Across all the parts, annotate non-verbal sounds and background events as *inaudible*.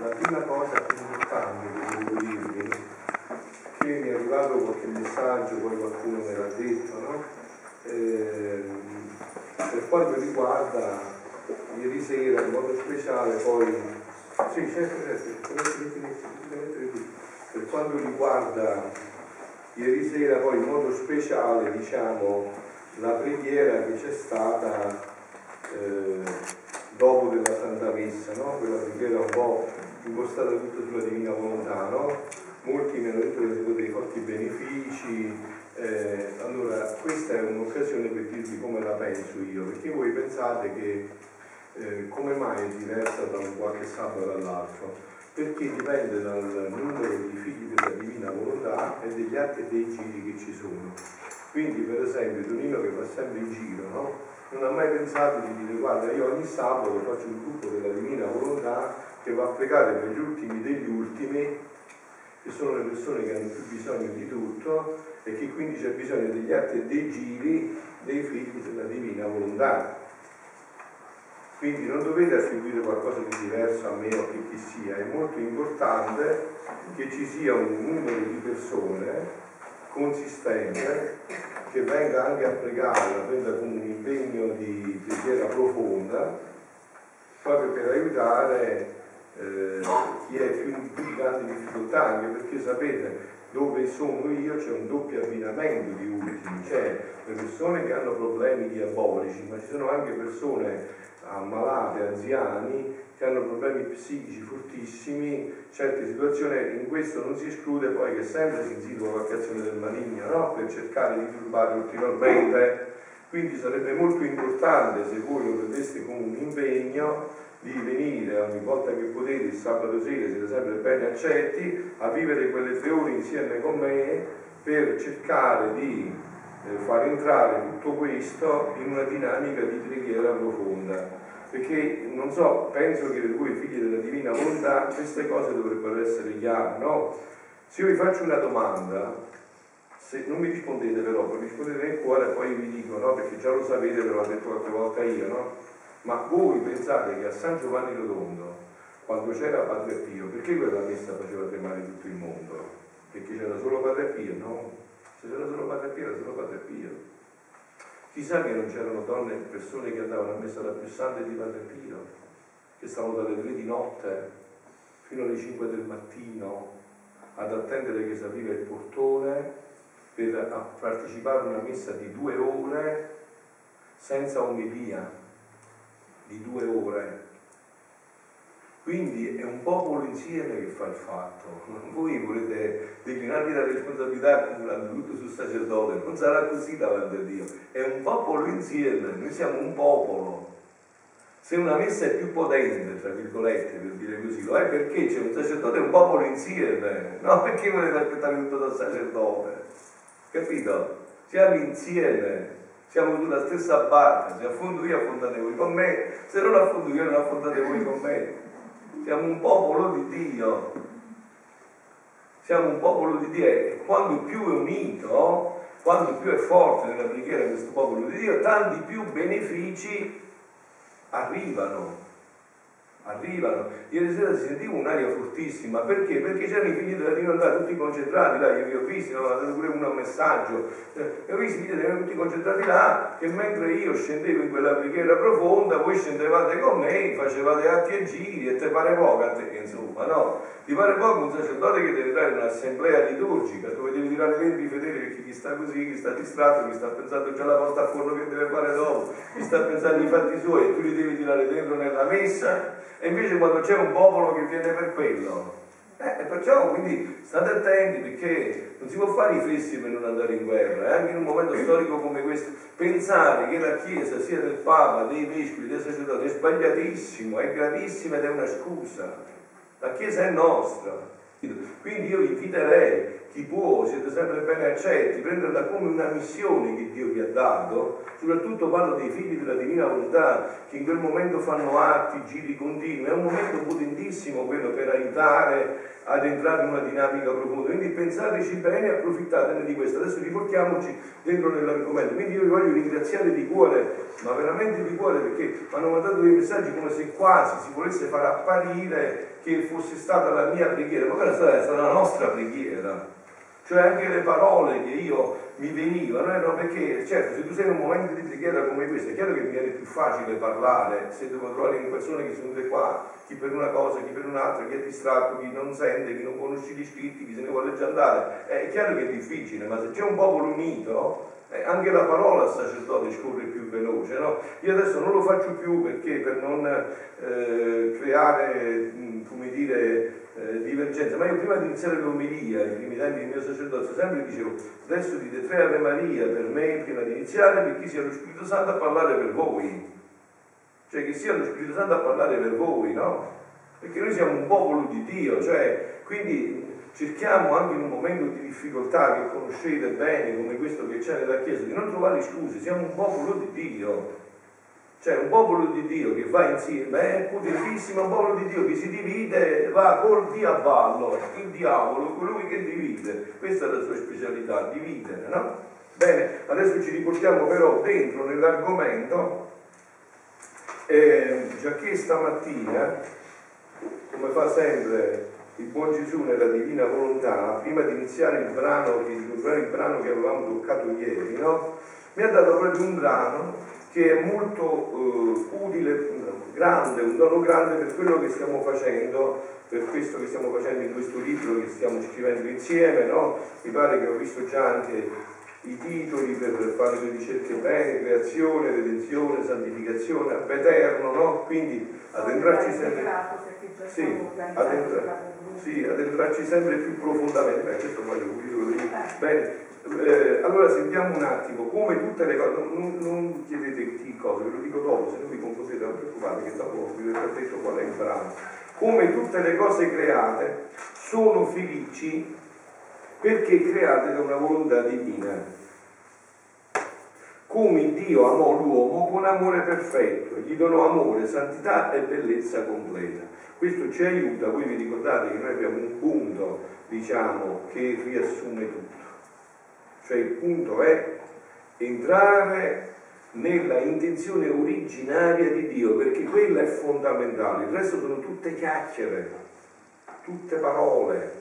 la prima cosa più importante che devo dirvi, che mi è arrivato qualche messaggio, poi qualcuno me l'ha detto, no? eh, per quanto riguarda ieri sera in modo speciale poi sì certo certo per quanto riguarda ieri sera poi in modo speciale diciamo la preghiera che c'è stata eh, dopo della Santa Messa, no? quella preghiera un po' impostata tutta sulla Divina Volontà, no? molti mi hanno detto che siete dei forti benefici, eh, allora questa è un'occasione per dirvi come la penso io, perché voi pensate che eh, come mai è diversa da un qualche sabato all'altro? Perché dipende dal numero di figli della Divina Volontà e degli atti e dei giri che ci sono. Quindi per esempio Tonino che fa sempre in giro, no? non ha mai pensato di dire guarda io ogni sabato faccio un gruppo della Divina Volontà che va a pregare per gli ultimi degli ultimi, che sono le persone che hanno più bisogno di tutto e che quindi c'è bisogno degli atti e dei giri dei figli della Divina Volontà. Quindi non dovete attribuire qualcosa di diverso a me o a chi sia, è molto importante che ci sia un numero di persone consistente che venga anche a pregare, la prenda come un impegno di preghiera profonda, proprio per aiutare eh, chi è più in difficoltà, anche perché sapete dove sono io c'è un doppio abbinamento di ultimi, c'è le persone che hanno problemi diabolici, ma ci sono anche persone ammalate, anziani, che hanno problemi psichici fortissimi, certe situazioni, in questo non si esclude poi che sempre si insinua qualche azione del maligno, no? per cercare di turbare ulteriormente. Quindi sarebbe molto importante se voi lo prendeste come un impegno di venire ogni volta che potete il sabato sera, siete sempre ben accetti, a vivere quelle tre ore insieme con me per cercare di eh, far entrare tutto questo in una dinamica di preghiera profonda. Perché non so, penso che per voi figli della divina volontà queste cose dovrebbero essere chiare, no? Se io vi faccio una domanda, se non mi rispondete però, mi rispondete nel cuore e poi vi dico, no? Perché già lo sapete, ve l'ho detto qualche volta io, no? Ma voi pensate che a San Giovanni Rotondo, quando c'era Padre Pio, perché quella messa faceva tremare tutto il mondo? Perché c'era solo Padre Pio? No, se c'era solo Padre Pio era solo Padre Pio. Chissà che non c'erano donne e persone che andavano a messa la più santa di Padre Pio, che stavano dalle tre di notte fino alle 5 del mattino ad attendere che si apriva il portone per partecipare a una messa di due ore senza omelia di due ore. Quindi è un popolo insieme che fa il fatto. *laughs* Voi volete declinarvi la responsabilità accumulando tutto sul sacerdote, non sarà così davanti a Dio. È un popolo insieme, noi siamo un popolo. Se una messa è più potente, tra virgolette, per dire così, lo è perché c'è un sacerdote e un popolo insieme. *laughs* No, perché volete aspettare tutto dal sacerdote? Capito? Siamo insieme siamo sulla stessa barca, se affondo io affondate voi con me, se non affondo io non affondate voi con me. Siamo un popolo di Dio, siamo un popolo di Dio. E quando più è unito, quando più è forte nella preghiera questo popolo di Dio, tanti più benefici arrivano arrivano. Ieri sera si sentiva un'aria fortissima, perché? Perché c'erano i figli della divinità tutti concentrati là, io vi ho visti, no? dato pure un messaggio, eh, e ho visto i figli della tutti concentrati là, che mentre io scendevo in quella preghiera profonda, voi scendevate con me, facevate atti e giri, e te pare poco a te, insomma, no? Ti pare poco un sacerdote che deve entrare in un'assemblea liturgica, dove devi tirare dentro i fedeli perché chi sta così, chi sta distratto, chi sta pensando già alla posta a forno che deve fare dopo, chi sta pensando ai fatti suoi e tu li devi tirare dentro nella messa, e invece quando c'è un popolo che viene per quello, eh, perciò quindi state attenti perché non si può fare i fessi per non andare in guerra, eh? anche in un momento storico come questo. Pensare che la Chiesa sia del Papa, dei vescovi, dei sacerdoti è sbagliatissimo, è gravissimo ed è una scusa. La Chiesa è nostra. Quindi io vi inviterei chi può, siete sempre ben accetti, prenderla come una missione che Dio vi ha dato, soprattutto parlo dei figli della divina volontà che in quel momento fanno atti, giri continui, è un momento potentissimo quello per aiutare ad entrare in una dinamica profonda, quindi pensateci bene e approfittatene di questo, adesso riportiamoci dentro nell'argomento, quindi io vi voglio ringraziare di cuore, ma veramente di cuore perché mi hanno mandato dei messaggi come se quasi si volesse far apparire che fosse stata la mia preghiera, ma quella è stata la nostra preghiera cioè anche le parole che io mi venivano erano perché, certo, se tu sei in un momento di preghiera come questo, è chiaro che mi viene più facile parlare, se devo trovare persone che sono qua, chi per una cosa, chi per un'altra, chi è distratto, chi non sente, chi non conosce gli scritti, chi se ne vuole già andare, è chiaro che è difficile, ma se c'è un popolo unito, eh, anche la parola al sacerdote scorre più veloce, no? Io adesso non lo faccio più perché per non eh, creare, come dire, eh, divergenza, ma io prima di iniziare l'omelia, i primi tempi del mio sacerdozio, sempre dicevo, adesso dite tre Ave Maria per me prima di iniziare, perché sia lo Spirito Santo a parlare per voi. Cioè che sia lo Spirito Santo a parlare per voi, no? Perché noi siamo un popolo di Dio, cioè, quindi cerchiamo anche in un momento di difficoltà che conoscete bene come questo che c'è nella Chiesa, di non trovare scuse, siamo un popolo di Dio. Cioè un popolo di Dio che va insieme, è potentissimo, un popolo di Dio che si divide, va col diavallo, il diavolo, colui che divide. Questa è la sua specialità, dividere, no? Bene, adesso ci riportiamo però dentro nell'argomento, eh, già che stamattina, come fa sempre il buon Gesù nella divina volontà, prima di iniziare il brano che, il brano che avevamo toccato ieri, no? mi ha dato proprio un brano che è molto eh, utile, grande, un dono grande per quello che stiamo facendo, per questo che stiamo facendo in questo libro che stiamo scrivendo insieme, no? Mi pare che ho visto già anche i titoli per fare le ricerche bene, creazione, redenzione, santificazione, ab eterno, no? Quindi addentrarci sempre, sì, addentra, sì, addentrarci sempre più profondamente. Beh, questo voglio dire. Bene, eh, allora sentiamo un attimo, come tutte le cose, non, non chiedete che cosa, ve lo dico dopo, se non vi confondete non preoccupate che dopo vi verrà detto qual è il brano. Come tutte le cose create sono felici perché create da una volontà divina. Come Dio amò l'uomo con amore perfetto, gli donò amore, santità e bellezza completa. Questo ci aiuta, voi vi ricordate che noi abbiamo un punto, diciamo, che riassume tutto cioè il punto è entrare nella intenzione originaria di Dio, perché quella è fondamentale, il resto sono tutte chiacchiere, tutte parole.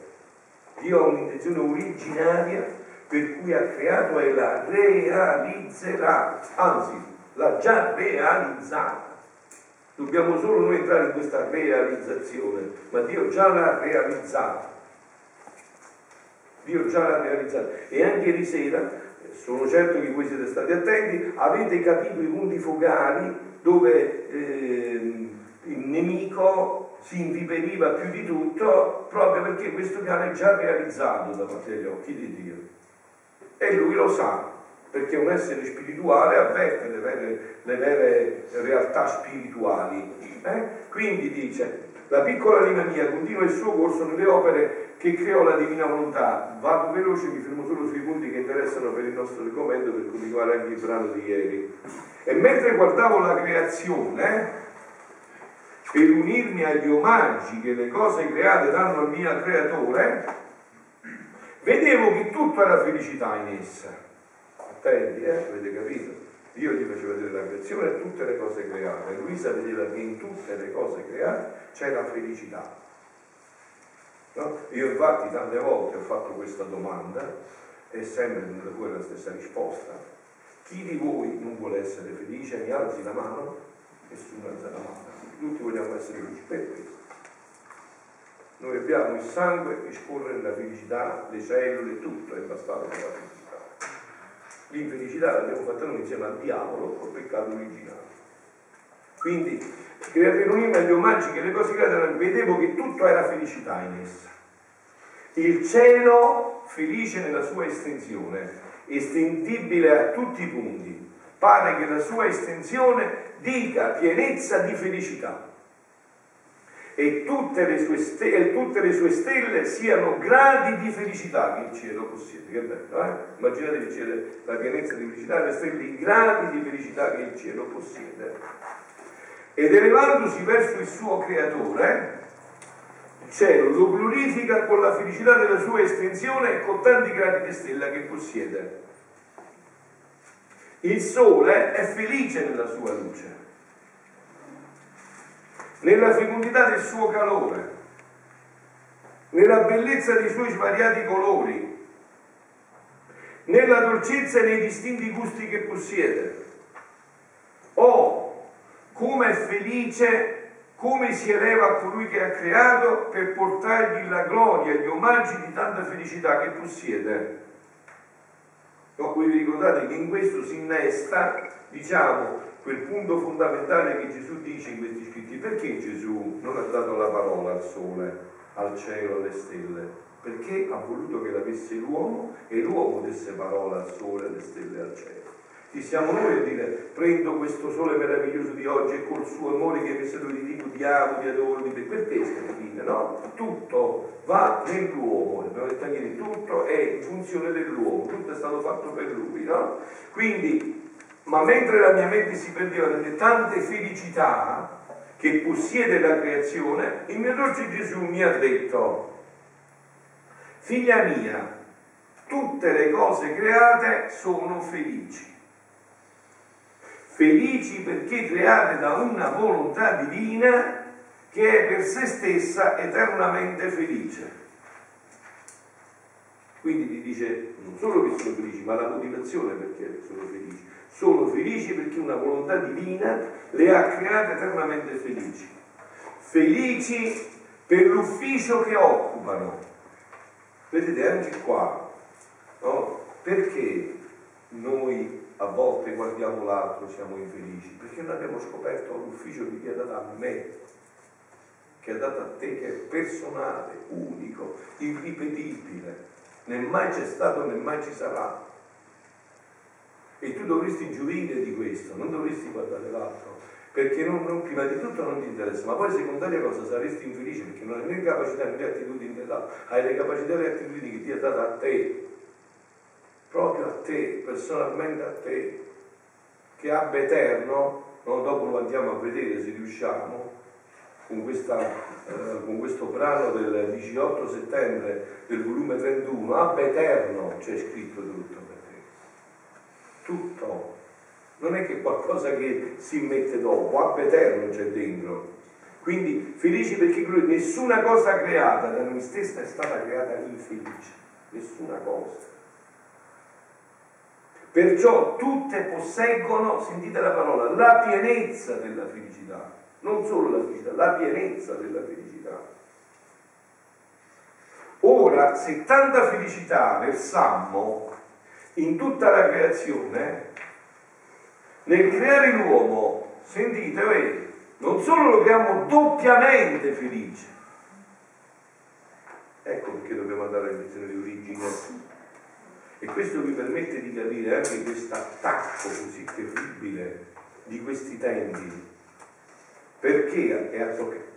Dio ha un'intenzione originaria per cui ha creato e la realizzerà, anzi l'ha già realizzata. Dobbiamo solo noi entrare in questa realizzazione, ma Dio già l'ha realizzata. Dio già l'ha realizzato. E anche ieri sera, sono certo che voi siete stati attenti, avete capito i punti focali dove eh, il nemico si inviperiva più di tutto proprio perché questo piano è già realizzato davanti agli occhi di Dio. E lui lo sa, perché un essere spirituale avverte le vere, le vere realtà spirituali. Eh? Quindi dice, la piccola anima mia continua il suo corso nelle opere che creò la divina volontà. Vado veloce, mi fermo solo sui punti che interessano per il nostro argomento per continuare anche il brano di ieri. E mentre guardavo la creazione, per unirmi agli omaggi che le cose create danno al mio creatore, vedevo che tutto era felicità in essa. Attenti, eh? Avete capito? Dio gli faceva vedere la creazione e tutte le cose create. Luisa vedeva che in tutte le cose create c'è la felicità. No? Io infatti tante volte ho fatto questa domanda e sempre venuta fuori la stessa risposta. Chi di voi non vuole essere felice? Mi alzi la mano? Nessuno alza la mano. Tutti vogliamo essere felici per questo. Noi abbiamo il sangue che scorre nella felicità, le cellule, tutto è bastato per la felicità. L'infelicità l'abbiamo fatta noi insieme al diavolo col peccato originale. Quindi per unirmi agli omaggi che le cose create, vedevo che tutto era felicità in essa. Il cielo felice nella sua estensione, estendibile a tutti i punti. Pare che la sua estensione dica pienezza di felicità. E tutte le, sue stelle, tutte le sue stelle siano gradi di felicità che il cielo possiede. Che bello, eh? Immaginatevi il cielo, la pienezza di felicità, le stelle, i gradi di felicità che il cielo possiede. Ed elevandosi verso il suo creatore, il cielo lo glorifica con la felicità della sua estensione e con tanti gradi di stella che possiede. Il sole è felice nella sua luce nella fecondità del suo calore, nella bellezza dei suoi svariati colori, nella dolcezza e nei distinti gusti che possiede. Oh, come è felice, come si eleva colui che ha creato per portargli la gloria, gli omaggi di tanta felicità che possiede. No, vi ricordate che in questo si innesta, diciamo, quel punto fondamentale che Gesù dice in questi scritti. Perché Gesù non ha dato la parola al sole, al cielo, alle stelle? Perché ha voluto che l'avesse l'uomo e l'uomo desse parola al sole, alle stelle e al cielo. Chi siamo noi a dire prendo questo sole meraviglioso di oggi e col suo amore che mi se lo dico ti amo, ti adoro, ti perché scrivete, no? Tutto va nell'uomo, abbiamo detto ieri, tutto è in funzione dell'uomo, tutto è stato fatto per lui, no? Quindi ma mentre la mia mente si perdeva nelle tante felicità che possiede la creazione, il mio dolce Gesù mi ha detto, figlia mia, tutte le cose create sono felici. Felici perché create da una volontà divina che è per se stessa eternamente felice. Quindi ti dice non solo che sono felici, ma la motivazione perché sono felici sono felici perché una volontà divina le ha create eternamente felici. Felici per l'ufficio che occupano. Vedete anche qua, no? Perché noi a volte guardiamo l'altro siamo infelici? Perché non abbiamo scoperto l'ufficio che ti ha dato a me, che ha dato a te, che è personale, unico, irripetibile, né mai c'è stato né mai ci sarà. E tu dovresti gioire di questo, non dovresti guardare l'altro, perché non, non, prima di tutto non ti interessa, ma poi secondaria cosa saresti infelice perché non hai né capacità né attitudini dell'altro, hai le capacità e le attitudini che ti ha dato a te, proprio a te, personalmente a te, che abbia eterno, no? dopo lo andiamo a vedere se riusciamo, con, questa, eh, con, questo brano del 18 settembre del volume 31, abbia eterno c'è scritto tutto tutto. Non è che qualcosa che si mette dopo, ab eterno c'è dentro. Quindi felici perché nessuna cosa creata da noi stessa è stata creata infelice, nessuna cosa. Perciò tutte posseggono, sentite la parola, la pienezza della felicità, non solo la felicità, la pienezza della felicità. Ora, se tanta felicità versammo in tutta la creazione, nel creare l'uomo, sentite, vedi, non solo lo creiamo doppiamente felice, ecco perché dobbiamo andare alla lezione di origine. E questo vi permette di capire anche questo attacco così terribile di questi tempi. Perché è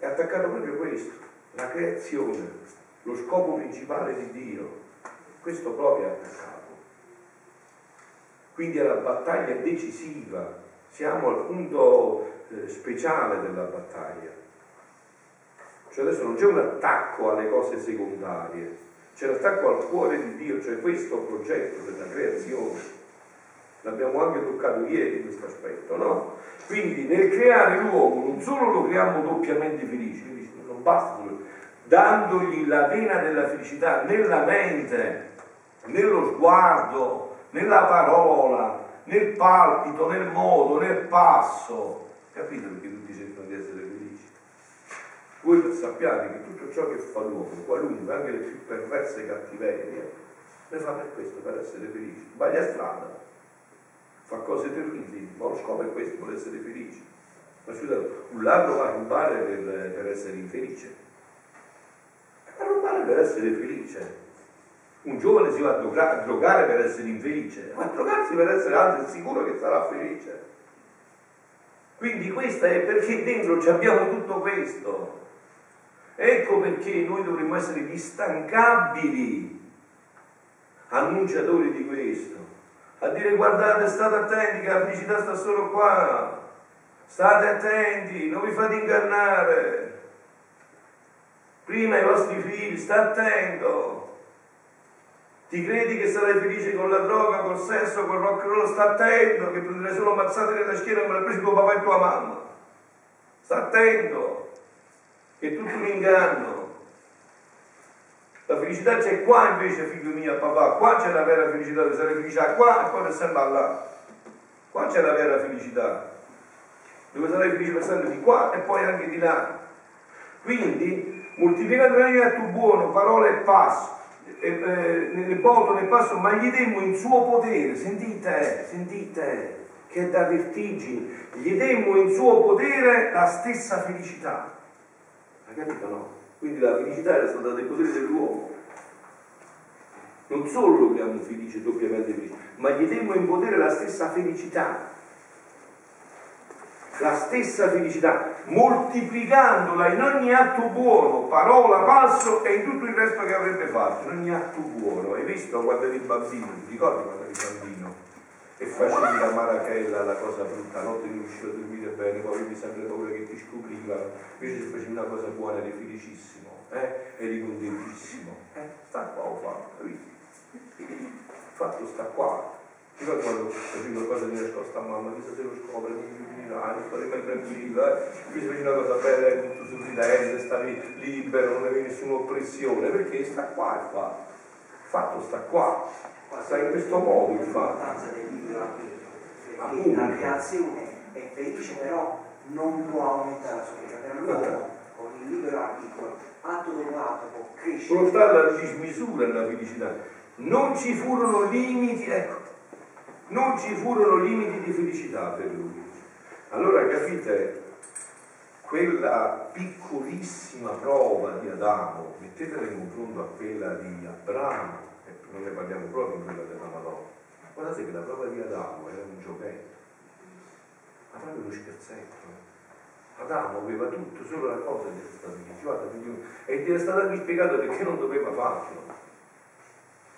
attaccato proprio questo, la creazione, lo scopo principale di Dio. Questo proprio è attaccato. Quindi è la battaglia decisiva, siamo al punto eh, speciale della battaglia. Cioè adesso non c'è un attacco alle cose secondarie, c'è l'attacco al cuore di Dio, cioè questo progetto della creazione. L'abbiamo anche toccato ieri questo aspetto, no? Quindi nel creare l'uomo non solo lo creiamo doppiamente felice, non basta dandogli la vena della felicità nella mente, nello sguardo, nella parola, nel palpito, nel modo, nel passo. Capite perché tutti cercano di essere felici? Voi sappiate che tutto ciò che fa l'uomo, qualunque, anche le più perverse cattiverie, le fa per questo, per essere felici. Sbaglia strada, fa cose terribili, ma lo scopo è questo, vuole essere felici. Ma scusate, un ladro va a rubare per, per essere infelice. Va a rubare per essere felice. Un giovane si va a drogare per essere infelice, ma a drogarsi per essere anzi sicuro che sarà felice. Quindi questa è perché dentro abbiamo tutto questo. Ecco perché noi dovremmo essere instancabili annunciatori di questo, a dire guardate, state attenti che la felicità sta solo qua, state attenti, non vi fate ingannare, prima i vostri figli, sta attento, ti credi che sarai felice con la droga, col sesso, col rock and roll? Sta attento che prenderai solo ammazzate nella schiena come l'ha preso tuo papà e tua mamma. Sta attento è tutto un inganno. La felicità c'è qua invece, figlio mio, papà, qua c'è la vera felicità, devi essere felice qua e poi per sempre là. Qua c'è la vera felicità, dove sarai felice per sempre di qua e poi anche di là. Quindi, moltiplicate il tuo buono, parole e passo, eh, nel voto, nel passo, ma gli demmo in suo potere, sentite, sentite, che è da vertigini, gli demmo in suo potere la stessa felicità. Hai capito no? Quindi la felicità era stata dei poteri dell'uomo. Non solo lo chiamo felice, doppiamente felice, ma gli demmo in potere la stessa felicità la stessa felicità, moltiplicandola in ogni atto buono, parola, passo e in tutto il resto che avrebbe fatto, in ogni atto buono. Hai visto quando eri bambino? Ti ricordi quando eri bambino? E facevi la marachella, la cosa brutta, notte non riuscivi a dormire bene, poi avevi sempre paura che ti scoprivano, invece se facevi una cosa buona eri felicissimo, eh? eri contentissimo. Eh? Sta qua ho fatto, capito? Il fatto sta qua. Ti ricordi quando facevi qualcosa di nascosto a mamma, chissà se lo scopre, non mi finirà, non stare mai tranquilla, eh? Invece facevi una cosa bella, eri tutto sorridente, stavi libero, non avevi nessuna oppressione, perché sta qua il fatto. Il fatto sta qua, sta in questo modo fatto. Perché la creazione è felice, però non può aumentare la sua felicità. Per l'uomo, con il libero arbitrio, atto dopo atto, può crescere. Portare la dismisura nella felicità. Non ci furono limiti, ecco, non ci furono limiti di felicità per lui. Allora capite, quella piccolissima prova di Adamo, mettetela in confronto a quella di Abramo, non ne parliamo proprio in quella della Madonna. Guardate che la prova di Adamo era un giochetto, ma proprio uno scherzetto. eh. Adamo aveva tutto, solo la cosa di essere stato felice. Guarda, figlio mio, e ti è stato anche spiegato perché non doveva farlo.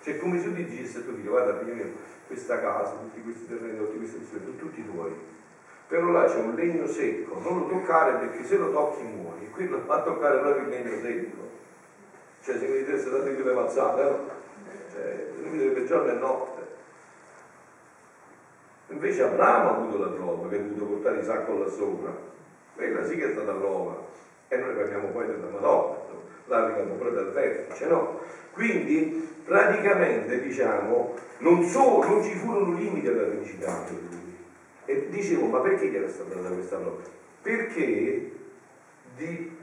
Cioè come se tu a tuo figlio, guarda figlio mio, questa casa, tutti questi terreni, tutti questi sono tutti tuoi. Però là c'è un legno secco, non lo toccare perché se lo tocchi muori. E quello *laughs* va a toccare proprio il legno secco. Cioè se mi dite dato di quelle mazzate, no? Se mi dite giorno e notte. Invece Abramo ha avuto la prova che ha dovuto portare il sacco là sopra. Quella sì che è stata prova. E noi parliamo poi della Madonna, là arriviamo proprio dal vertice, no? Quindi praticamente diciamo non solo non ci furono limiti alla felicità per lui. E dicevo, ma perché gli era stata data questa prova? Perché di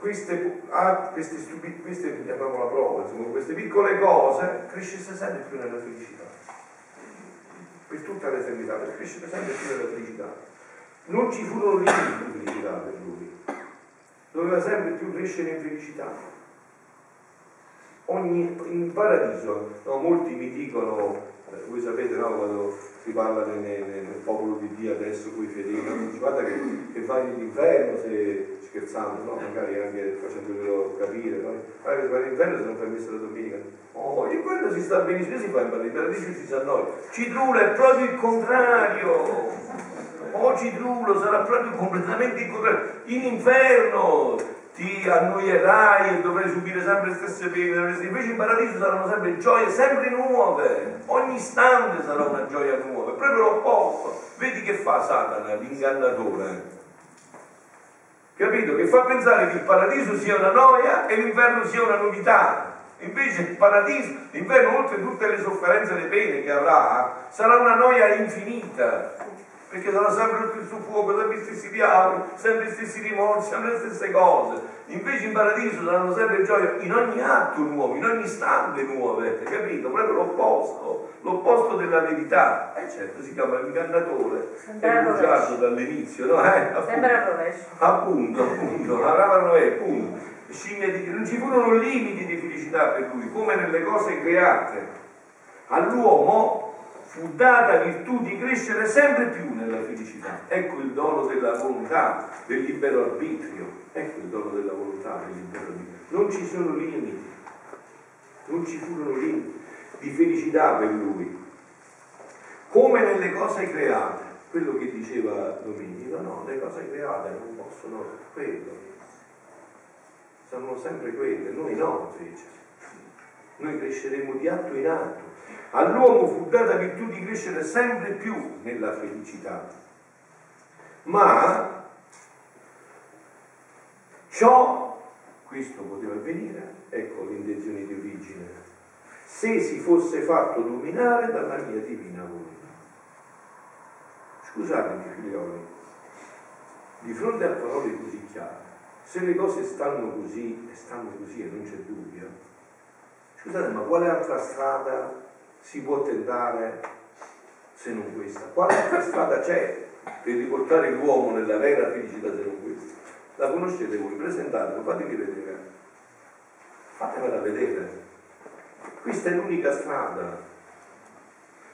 queste, ah, queste, stupi, queste prova, insomma, queste piccole cose crescesse sempre più nella felicità. Per tutta l'eternità, per crescere sempre più nella felicità. Non ci furono limiti di felicità per lui. Doveva sempre più crescere in felicità ogni, in paradiso, no, molti mi dicono, eh, voi sapete no, quando si parla nel, nel popolo di Dio adesso con i fedeli, guarda che, che vai nell'inferno se scherzando, no? magari anche facendolo capire, no? guarda che vai all'inferno se non fai messa la domenica. Oh, in quello si sta benissimo, si fa in paradiso, si sa noi. Citrullo è proprio il contrario. Oh Citrullo sarà proprio completamente il contrario. In inferno ti annoierai e dovrai subire sempre le stesse pene, invece in paradiso saranno sempre gioie sempre nuove, ogni istante sarà una gioia nuova, proprio l'opposto. Vedi che fa Satana, l'ingannatore? Capito? Che fa pensare che il paradiso sia una noia e l'inferno sia una novità. Invece il paradiso, l'inferno, oltre a tutte le sofferenze e le pene che avrà, sarà una noia infinita perché sarà sempre lo stesso fuoco, sempre gli stessi diavoli, sempre gli stessi rimorsi, sempre le stesse cose. Invece in paradiso saranno sempre gioia in ogni atto nuovo, in ogni istante nuovo, avete capito? Proprio l'opposto, l'opposto della verità. E eh certo, si chiama l'ingannatore, è bruciato dall'inizio, no? Eh, Sembra rovescio. Appunto, appunto, Aravano è, appunto. Scimmia di... Non ci furono limiti di felicità per lui, come nelle cose create. All'uomo fu data virtù di crescere sempre più nella felicità. Ecco il dono della volontà, del libero arbitrio, ecco il dono della volontà. all'interno di Non ci sono limiti, non ci furono limiti di felicità per lui. Come nelle cose create, quello che diceva Domenico, no, le cose create non possono quello. Sono sempre quelle, noi no invece. Noi cresceremo di atto in atto. All'uomo fu data virtù di crescere sempre più nella felicità. Ma ciò, questo poteva avvenire, ecco l'intenzione di origine, se si fosse fatto dominare dalla mia divina volontà. Scusatemi figlioli, di fronte a parole così chiare, se le cose stanno così e stanno così e non c'è dubbio, scusate, ma quale altra strada si può tentare se non questa? Quale altra *coughs* strada c'è per riportare l'uomo nella vera felicità se non questa? La conoscete voi, presentatelo, fatemi vedere. Fatemela vedere. Questa è l'unica strada.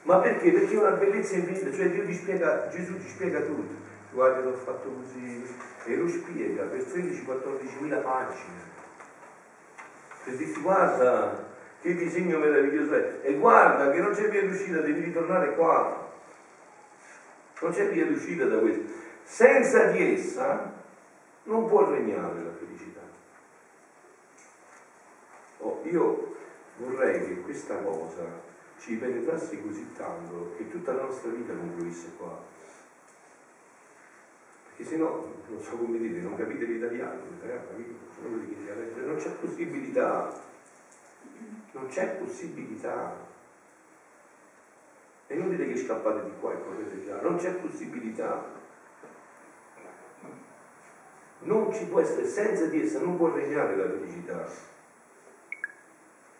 Ma perché? Perché è una bellezza infinita, cioè Dio ti spiega, Gesù ti spiega tutto. Guarda, l'ho fatto così, e lo spiega per 13-14 mila pagine. Per dirti, guarda, che disegno meraviglioso è. E guarda che non c'è via d'uscita, devi ritornare qua. Non c'è via d'uscita da questo. Senza di essa non può regnare la felicità. Oh, io vorrei che questa cosa ci penetrasse così tanto che tutta la nostra vita confluisse qua. Perché se no, non so come dire, non capite l'italiano, non c'è possibilità, non c'è possibilità. È inutile che scappate di qua e correte già, non c'è possibilità. Non ci può essere, senza di essa non può regnare la felicità.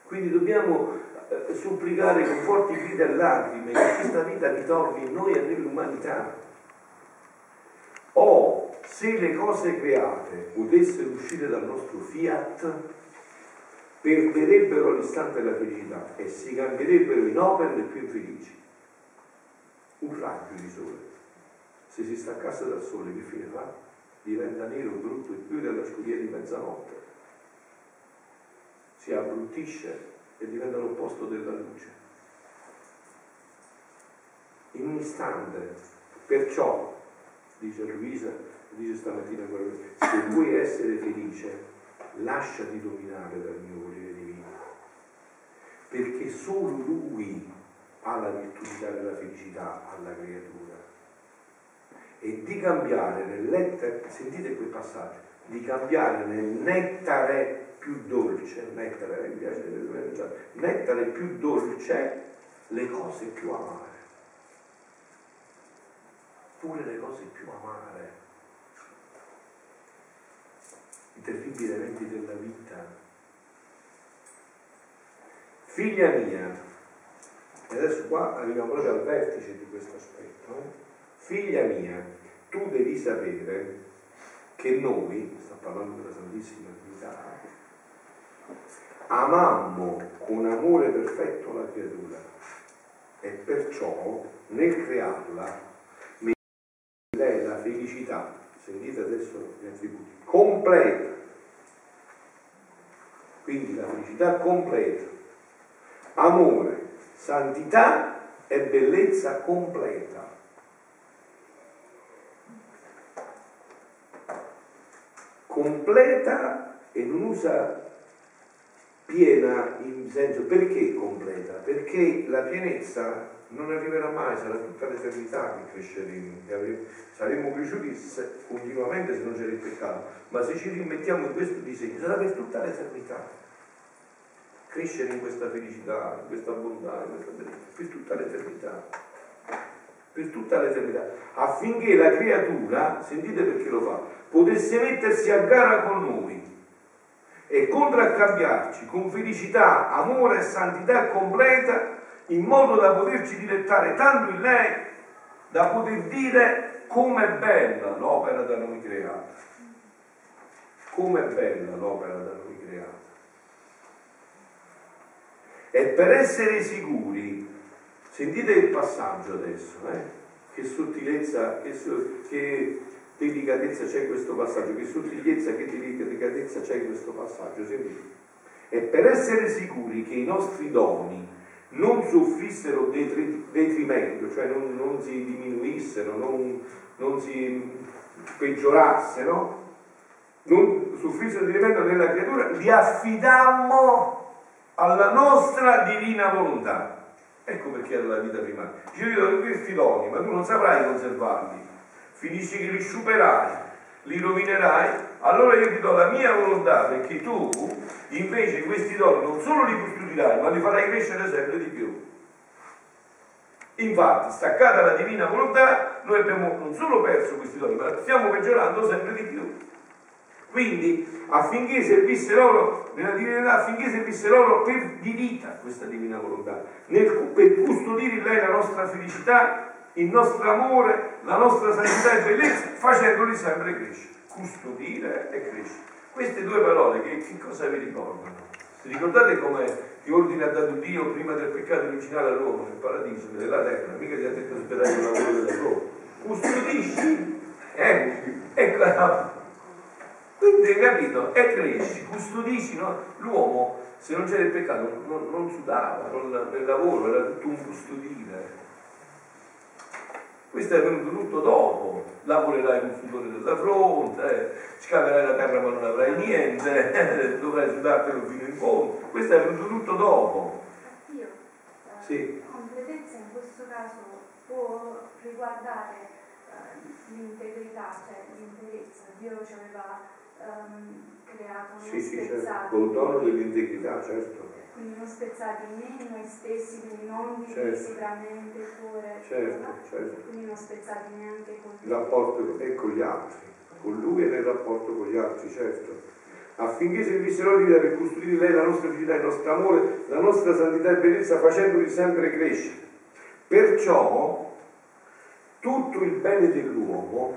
Quindi dobbiamo eh, supplicare con forti grida e lacrime che questa vita ritorni in noi e nell'umanità. O se le cose create potessero uscire dal nostro fiat, perderebbero all'istante la felicità e si cambierebbero in opere più infelici. Un raggio di sole, se si staccasse dal sole, che fine fa? Diventa nero, brutto e più della scuderia di mezzanotte. Si abbruttisce e diventa l'opposto della luce. In un istante, perciò, dice Luisa, dice stamattina, se vuoi essere felice, lasciati dominare dal mio perché solo Lui ha la virtù di dare la felicità alla creatura e di cambiare nel nettare, sentite quel passaggio, di cambiare nel nettare più dolce, nettare, mi piace nettare più dolce le cose più amare. Pure le cose più amare. I terribili eventi della vita. Figlia mia, e adesso qua arriviamo proprio al vertice di questo aspetto, eh? figlia mia, tu devi sapere che noi, sta parlando della Santissima Trinità, amammo con amore perfetto la creatura e perciò nel crearla lei la felicità, sentite adesso gli attributi, completa. Quindi la felicità completa, amore, santità e bellezza completa. Completa e non usa piena in senso perché completa? Perché la pienezza non arriverà mai, sarà tutta l'eternità che cresceremo, saremo cresciuti continuamente se non c'era il peccato, ma se ci rimettiamo in questo disegno sarà per tutta l'eternità. Crescere in questa felicità, in questa bontà, in questa bellezza, per tutta l'eternità. Per tutta l'eternità. Affinché la creatura, sentite perché lo fa, potesse mettersi a gara con noi e contraccambiarci con felicità, amore e santità completa in modo da poterci dilettare tanto in lei da poter dire com'è bella l'opera da noi creata. Com'è bella l'opera da noi creata. E per essere sicuri, sentite il passaggio adesso, eh? che sottilezza, che, che delicatezza c'è questo passaggio, che sottigliezza, che delicatezza c'è questo passaggio? Sentite. E per essere sicuri che i nostri doni non soffrissero detrimento, cioè non, non si diminuissero, non, non si peggiorassero, non soffrissero detrimento nella creatura, li affidammo alla nostra divina volontà. Ecco perché era la vita primaria. Io do questi doni, ma tu non saprai conservarli. Finisci che li sciuperai, li rovinerai, allora io ti do la mia volontà perché tu invece questi doni non solo li custodirai, ma li farai crescere sempre di più. Infatti, staccata la divina volontà, noi abbiamo non solo perso questi doni, ma stiamo peggiorando sempre di più. Quindi, affinché servisse loro, nella divinità, affinché servisse loro per di vita questa divina volontà, nel, per custodire in lei la nostra felicità, il nostro amore, la nostra santità e bellezza, facendoli sempre crescere. Custodire e crescere. Queste due parole che, che cosa vi ricordano? Vi ricordate come che ordine ha dato Dio prima del peccato originale all'uomo nel paradiso, nella terra? Mica ti ha detto aspettare il lavoro dell'uomo. Custodisci. Eh, ecco, quindi hai capito? E cresci, custodisci, no? L'uomo, se non c'era il peccato, non, non sudava, non, nel lavoro era tutto un custodire. Questo è venuto tutto dopo. Lavorerai con sudore della fronte, eh, scaverai la terra ma non avrai niente, eh, *laughs* dovrai sudartelo fino in fondo. Questo è venuto tutto dopo. Io, eh, sì. completezza in questo caso può riguardare eh, l'integrità, cioè l'interezza. Dio ci aveva um, creato, non sì, sì, spezzati. certo. Col dono dell'integrità, certo. Quindi non spezzati né noi stessi, quindi non divisi Certo. tra mente e cuore, Certo, no? certo. quindi non spezzati neanche con Il rapporto è con gli altri, con lui e nel rapporto con gli altri, certo. Affinché servissero di vita per custodire lei la nostra felicità, il nostro amore, la nostra santità e bellezza, facendoli sempre crescere. Perciò tutto il bene dell'uomo,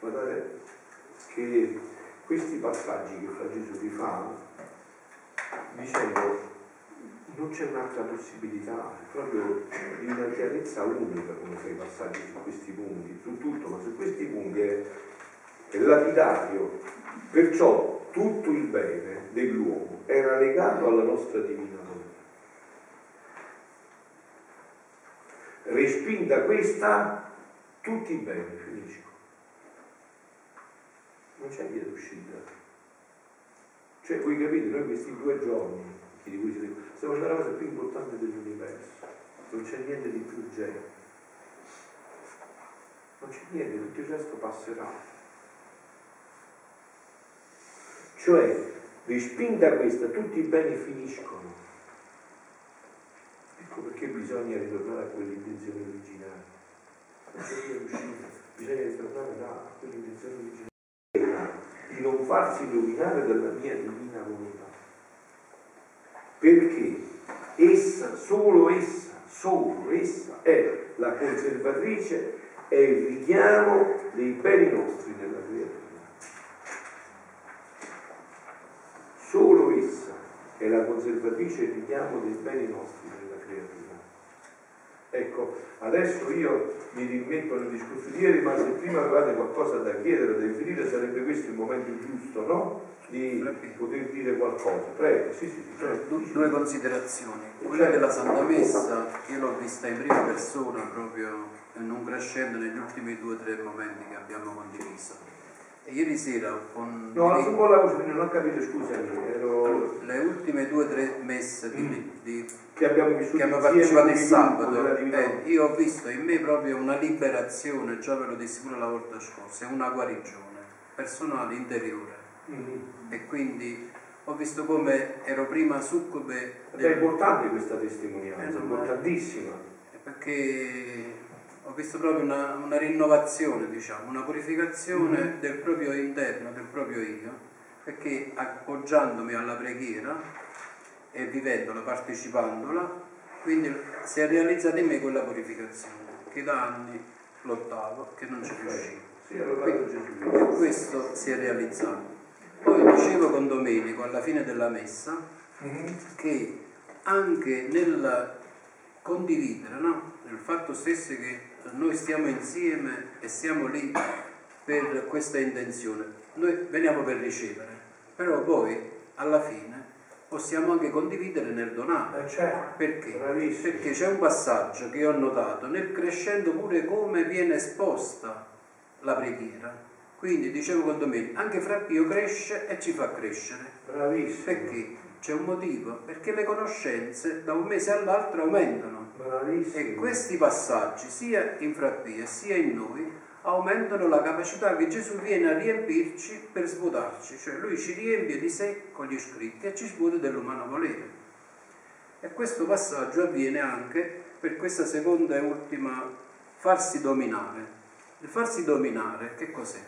guardate che questi passaggi che Fra Gesù ti fa, dicendo non c'è un'altra possibilità, è proprio di una chiarezza unica come sei passaggi su questi punti, su tutto, ma su questi punti è, è lapidario. Perciò tutto il bene dell'uomo era legato alla nostra divina volontà. Respinta questa, tutti i beni. Non c'è via d'uscita. Cioè, voi capite, noi questi due giorni, di voi siete, facendo la cosa più importante dell'universo. Non c'è niente di più urgente. Non c'è niente, tutto il resto passerà. Cioè, respinta questa, tutti i beni finiscono. Ecco perché bisogna ritornare a quell'intenzione originale. Non c'è via d'uscita, bisogna ritornare a quell'intenzione originale di non farsi illuminare dalla mia divina volontà. Perché essa, solo essa, solo essa è la conservatrice e il richiamo dei beni nostri nella creatura. Solo essa è la conservatrice e il richiamo dei beni nostri nella creatura. Ecco, adesso io mi rimetto nel discorso di ieri, ma se prima avevate qualcosa da chiedere, da inferire, sarebbe questo il momento giusto, no? Di poter dire qualcosa. Prego, sì, sì, prego. Du- due considerazioni. Quella della Santa Messa, io l'ho vista in prima persona proprio non crescendo negli ultimi due o tre momenti che abbiamo condiviso. Ieri sera con No, un po' la voce, non ho capito, scusami, ero... le ultime due o tre messe di, di- che abbiamo vissuto che abbiamo partecipato con il sabato, eh, io ho visto in me proprio una liberazione, già ve lo dissi pure la volta scorsa, è una guarigione personale, interiore. Mhm. E quindi ho visto come ero prima succube Ed è importante questa testimonianza, Eh, ma- importantissima. perché ho visto proprio una, una rinnovazione, diciamo, una purificazione Mm-hmm. del proprio interno, del proprio io, perché appoggiandomi alla preghiera e vivendola, partecipandola, quindi si è realizzata in me quella purificazione che da anni lottavo, che non ci riuscivo. Sì, E questo si è realizzato. Poi dicevo con Domenico alla fine della messa Mhm. che anche nel condividere, no? nel fatto stesso che noi stiamo insieme e siamo lì per questa intenzione, noi veniamo per ricevere, però poi alla fine possiamo anche condividere nel donare. Eh, certo. Perché? Bravissimo. Perché c'è un passaggio che ho notato nel crescendo pure come viene esposta la preghiera. Quindi dicevo con Domenico, anche fra Pio cresce e ci fa crescere. Bravissimo. Perché? C'è un motivo, perché le conoscenze da un mese all'altro aumentano. Bravissimo. E questi passaggi, sia in Frappia sia in noi, aumentano la capacità che Gesù viene a riempirci per svuotarci, cioè lui ci riempie di sé con gli scritti e ci svuota dell'umano volere. E questo passaggio avviene anche per questa seconda e ultima farsi dominare. Il farsi dominare che cos'è?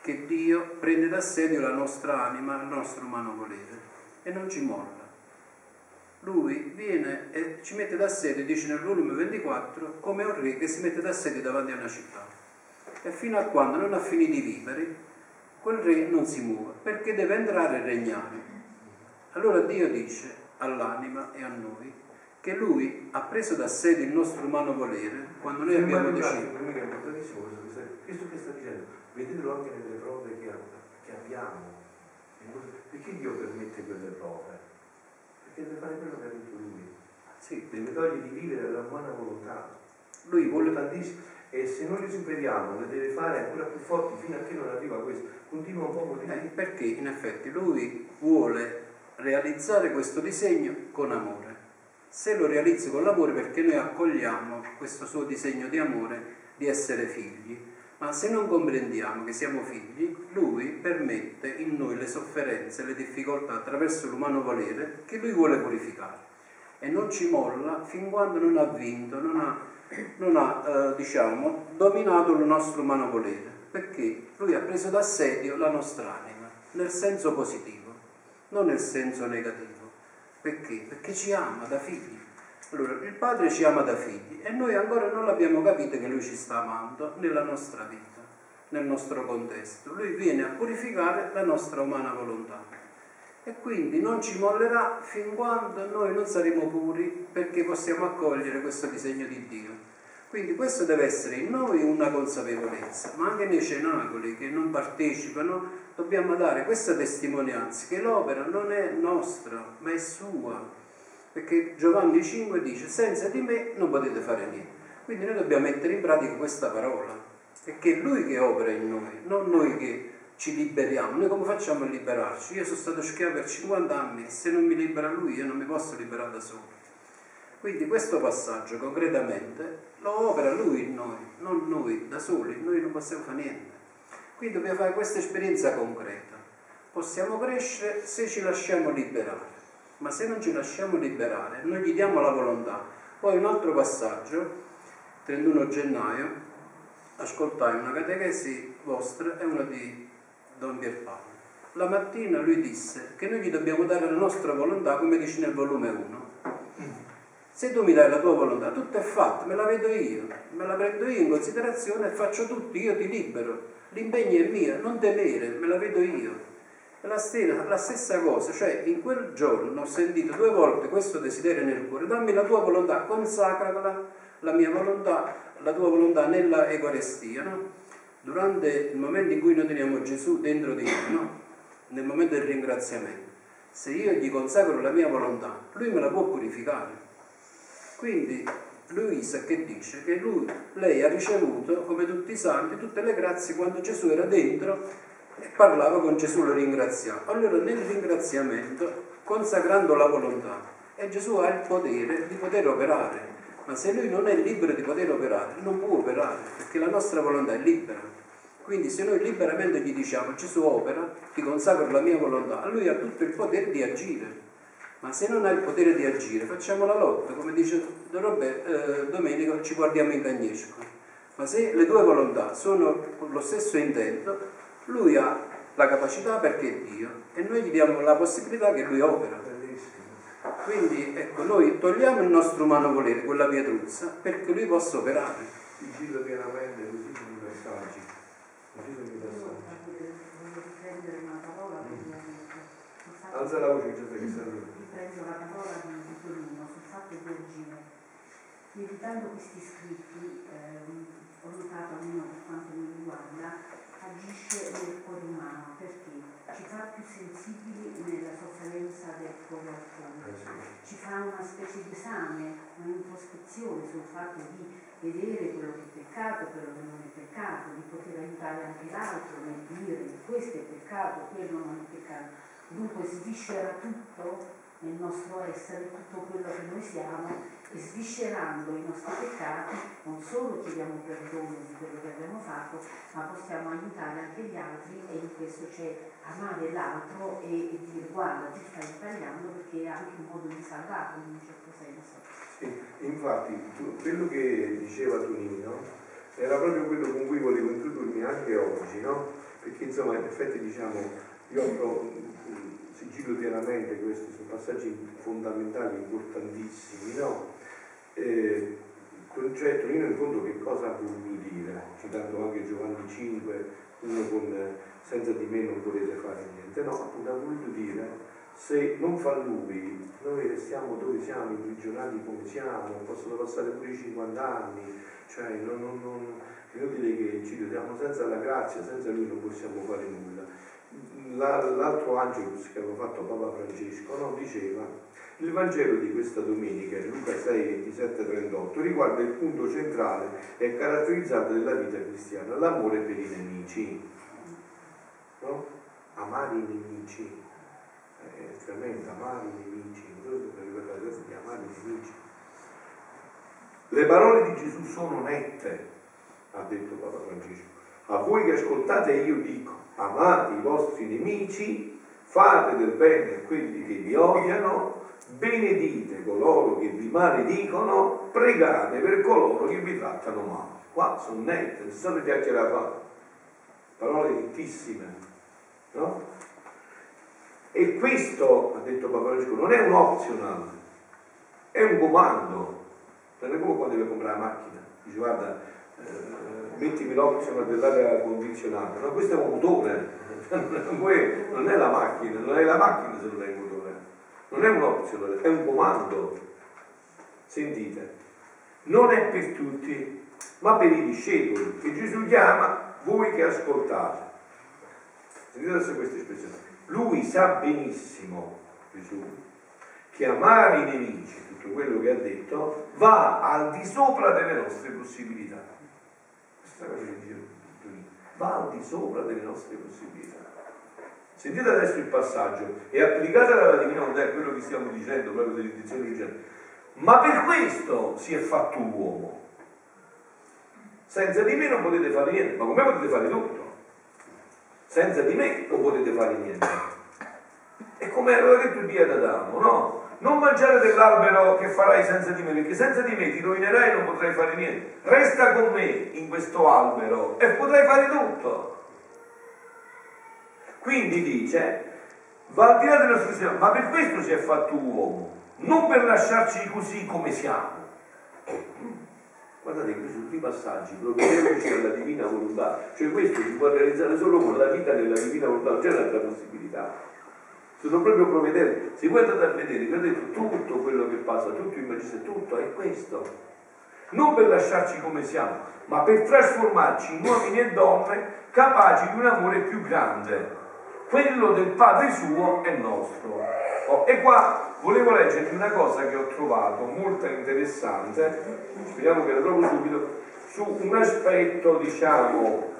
Che Dio prende d'assedio la nostra anima, il nostro umano volere e non ci molla. Lui viene e ci mette d'assedio, dice nel volume 24, come un re che si mette d'assedio davanti a una città. E fino a quando non ha finito di vivere, quel re non si muove, perché deve entrare e regnare. Allora Dio dice all'anima e a noi che Lui ha preso d'assedio il nostro umano volere quando noi abbiamo deciso. Questo che sta- dicendo. Vedetelo anche nelle prove che abbiamo. Perché Dio permette quelle prove? Perché deve fare quello che ha detto Lui. Sì, Deve togliere di vivere la umana volontà. lui vuole tantissimo. E se noi li superiamo, le deve fare ancora più forti fino a che non arriva a questo. Continua un po' così. Eh, perché in effetti lui vuole realizzare questo disegno con amore. Se lo realizza con l'amore perché noi accogliamo questo suo disegno di amore di essere figli, ma se non comprendiamo che siamo figli, lui permette in noi le sofferenze, le difficoltà attraverso l'umano volere che lui vuole purificare e non ci molla fin quando non ha vinto, non ha, non ha eh, diciamo, dominato il nostro umano volere, perché lui ha preso d'assedio la nostra anima, nel senso positivo, non nel senso negativo. Perché? Perché ci ama da figli. Allora, il Padre ci ama da figli e noi ancora non l'abbiamo capito che Lui ci sta amando nella nostra vita, nel nostro contesto. Lui viene a purificare la nostra umana volontà e quindi non ci mollerà fin quando noi non saremo puri perché possiamo accogliere questo disegno di Dio. Quindi questo deve essere in noi una consapevolezza, ma anche nei cenacoli che non partecipano dobbiamo dare questa testimonianza che l'opera non è nostra, ma è sua. Perché Giovanni 5 dice senza di me non potete fare niente. Quindi noi dobbiamo mettere in pratica questa parola, perché è Lui che opera in noi, non noi che ci liberiamo. Noi come facciamo a liberarci? Io sono stato schiavo per 50 anni, se non mi libera Lui io non mi posso liberare da solo. Quindi questo passaggio concretamente lo opera Lui in noi, non noi da soli, noi non possiamo fare niente. Quindi dobbiamo fare questa esperienza concreta. Possiamo crescere se ci lasciamo liberare, ma se non ci lasciamo liberare, noi gli diamo la volontà. Poi un altro passaggio, 31 gennaio, ascoltai una catechesi vostra e una di Don Pierpaolo. La mattina lui disse che noi gli dobbiamo dare la nostra volontà, come dice nel volume 1. Se tu mi dai la tua volontà, tutto è fatto, me la vedo io, me la prendo io in considerazione e faccio tutto, io ti libero. L'impegno è mio, non temere, me la vedo io. La, stessa, la stessa cosa, cioè in quel giorno ho sentito due volte questo desiderio nel cuore, dammi la tua volontà, consacrala, la mia volontà, la tua volontà nella Eucaristia, no? Durante il momento in cui noi teniamo Gesù dentro di noi, no? Nel momento del ringraziamento, se io gli consacro la mia volontà, lui me la può purificare. Quindi Luisa che dice che lui, lei ha ricevuto, come tutti i santi, tutte le grazie quando Gesù era dentro e parlava con Gesù, lo ringraziava. Allora nel ringraziamento, consacrando la volontà, e Gesù ha il potere di poter operare, ma se lui non è libero di poter operare, non può operare, perché la nostra volontà è libera. Quindi se noi liberamente gli diciamo Gesù opera, ti consacro la mia volontà, lui ha tutto il potere di agire. Ma se non ha il potere di agire, facciamo la lotta, come dice Robert, eh, Domenico, ci guardiamo in cagnesco. Ma se le due volontà sono con lo stesso intento, lui ha la capacità perché è Dio e noi gli diamo la possibilità che lui opera. Bellissimo. Quindi ecco, noi togliamo il nostro umano volere, quella pietruzza, perché lui possa operare. Giro pienamente, così sono i messaggi. Così sono i messaggi. Voglio riprendere una parola praticamente. Alza la voce, Giuseppe, che lì. Riprendo la parola di di Torino sul fatto di agire. Meditando questi scritti, ehm, ho notato, almeno per quanto mi riguarda, agisce nel cuore umano perché ci fa più sensibili nella sofferenza del cuore altrui, Eh ci fa una specie di esame, un'introspezione sul fatto di vedere quello che è peccato, quello che non è peccato, di poter aiutare anche l'altro nel dire questo è peccato, quello non è peccato. Dunque sviscera tutto nel nostro essere, tutto quello che noi siamo e sviscerando i nostri peccati non solo chiediamo perdono di quello che abbiamo fatto, ma possiamo aiutare anche gli altri e in questo c'è amare l'altro e, e dire guarda ti stai sbagliando perché è anche un modo di salvarlo in un certo senso. Sì, infatti tu- quello che diceva Tonino era proprio quello con cui volevo introdurmi anche oggi, no? Perché insomma in effetti diciamo, io ho sigillo pienamente questi sono passaggi fondamentali, importantissimi, no? Eh, concetto, io in fondo che cosa ha voluto dire, citando anche Giovanni 5, uno con senza di me non potete fare niente, no, appunto ha voluto dire se non fa lui, noi restiamo dove siamo, imprigionati come siamo, possono passare pure i 50 anni, cioè non, non, non, è inutile che ci chiudiamo senza la grazia, senza lui non possiamo fare nulla. La- l'altro Angelus che aveva fatto Papa Francesco no, diceva il Vangelo di questa domenica, Luca 6, 27, 38, riguarda il punto centrale e caratterizzato della vita cristiana, l'amore per i nemici. No? Amare i nemici. È tremendo, amare i nemici. Vi ricordate adesso di amare i nemici. Le parole di Gesù sono nette, ha detto Papa Francesco. A voi che ascoltate io dico, amate i vostri nemici, fate del bene a quelli che vi odiano, benedite coloro che vi maledicono, pregate per coloro che vi trattano male. Qua sono nette, non sono chiacchierate, parole nettissime, no? E questo, ha detto Papa Francesco, non è un optional, è un comando. Non è come quando devi comprare la macchina, dici guarda, eh, mettimi l'optional dell'aria condizionata, no, questo è un motore, *laughs* non è la macchina, non è la macchina se non è il motore, non è un optional, è un comando. Sentite, non è per tutti, ma per i discepoli, che Gesù chiama voi che ascoltate. Sentite adesso questa espressione. Lui sa benissimo, Gesù, che amare i nemici, tutto quello che ha detto, va al di sopra delle nostre possibilità. Questa cosa che Tonino, va al di sopra delle nostre possibilità. Sentite adesso il passaggio e applicate alla Divina Volontà a quello che stiamo dicendo, proprio dell'indizione cristiana. Ma per questo si è fatto uomo. Senza di me non potete fare niente, ma come potete fare tutto? Senza di me non potete fare niente. E come aveva detto Dio ad Adamo, no? Non mangiare dell'albero che farai senza di me, perché senza di me ti rovinerai e non potrai fare niente. Resta con me in questo albero e potrai fare tutto. Quindi dice, va al di là nostre situazioni, ma per questo si è fatto uomo, non per lasciarci così come siamo. Guardate questi ultimi passaggi, provvederci alla divina volontà, cioè questo si può realizzare solo con la vita nella divina volontà, non c'è un'altra possibilità. Sono proprio provvedere. Se voi andate a vedere, detto tutto quello che passa, tutto il magistero, tutto è questo. Non per lasciarci come siamo, ma per trasformarci in uomini e donne capaci di un amore più grande. Quello del Padre suo è nostro. Oh, e qua volevo leggervi una cosa che ho trovato molto interessante, speriamo che la trovo subito, su un aspetto, diciamo,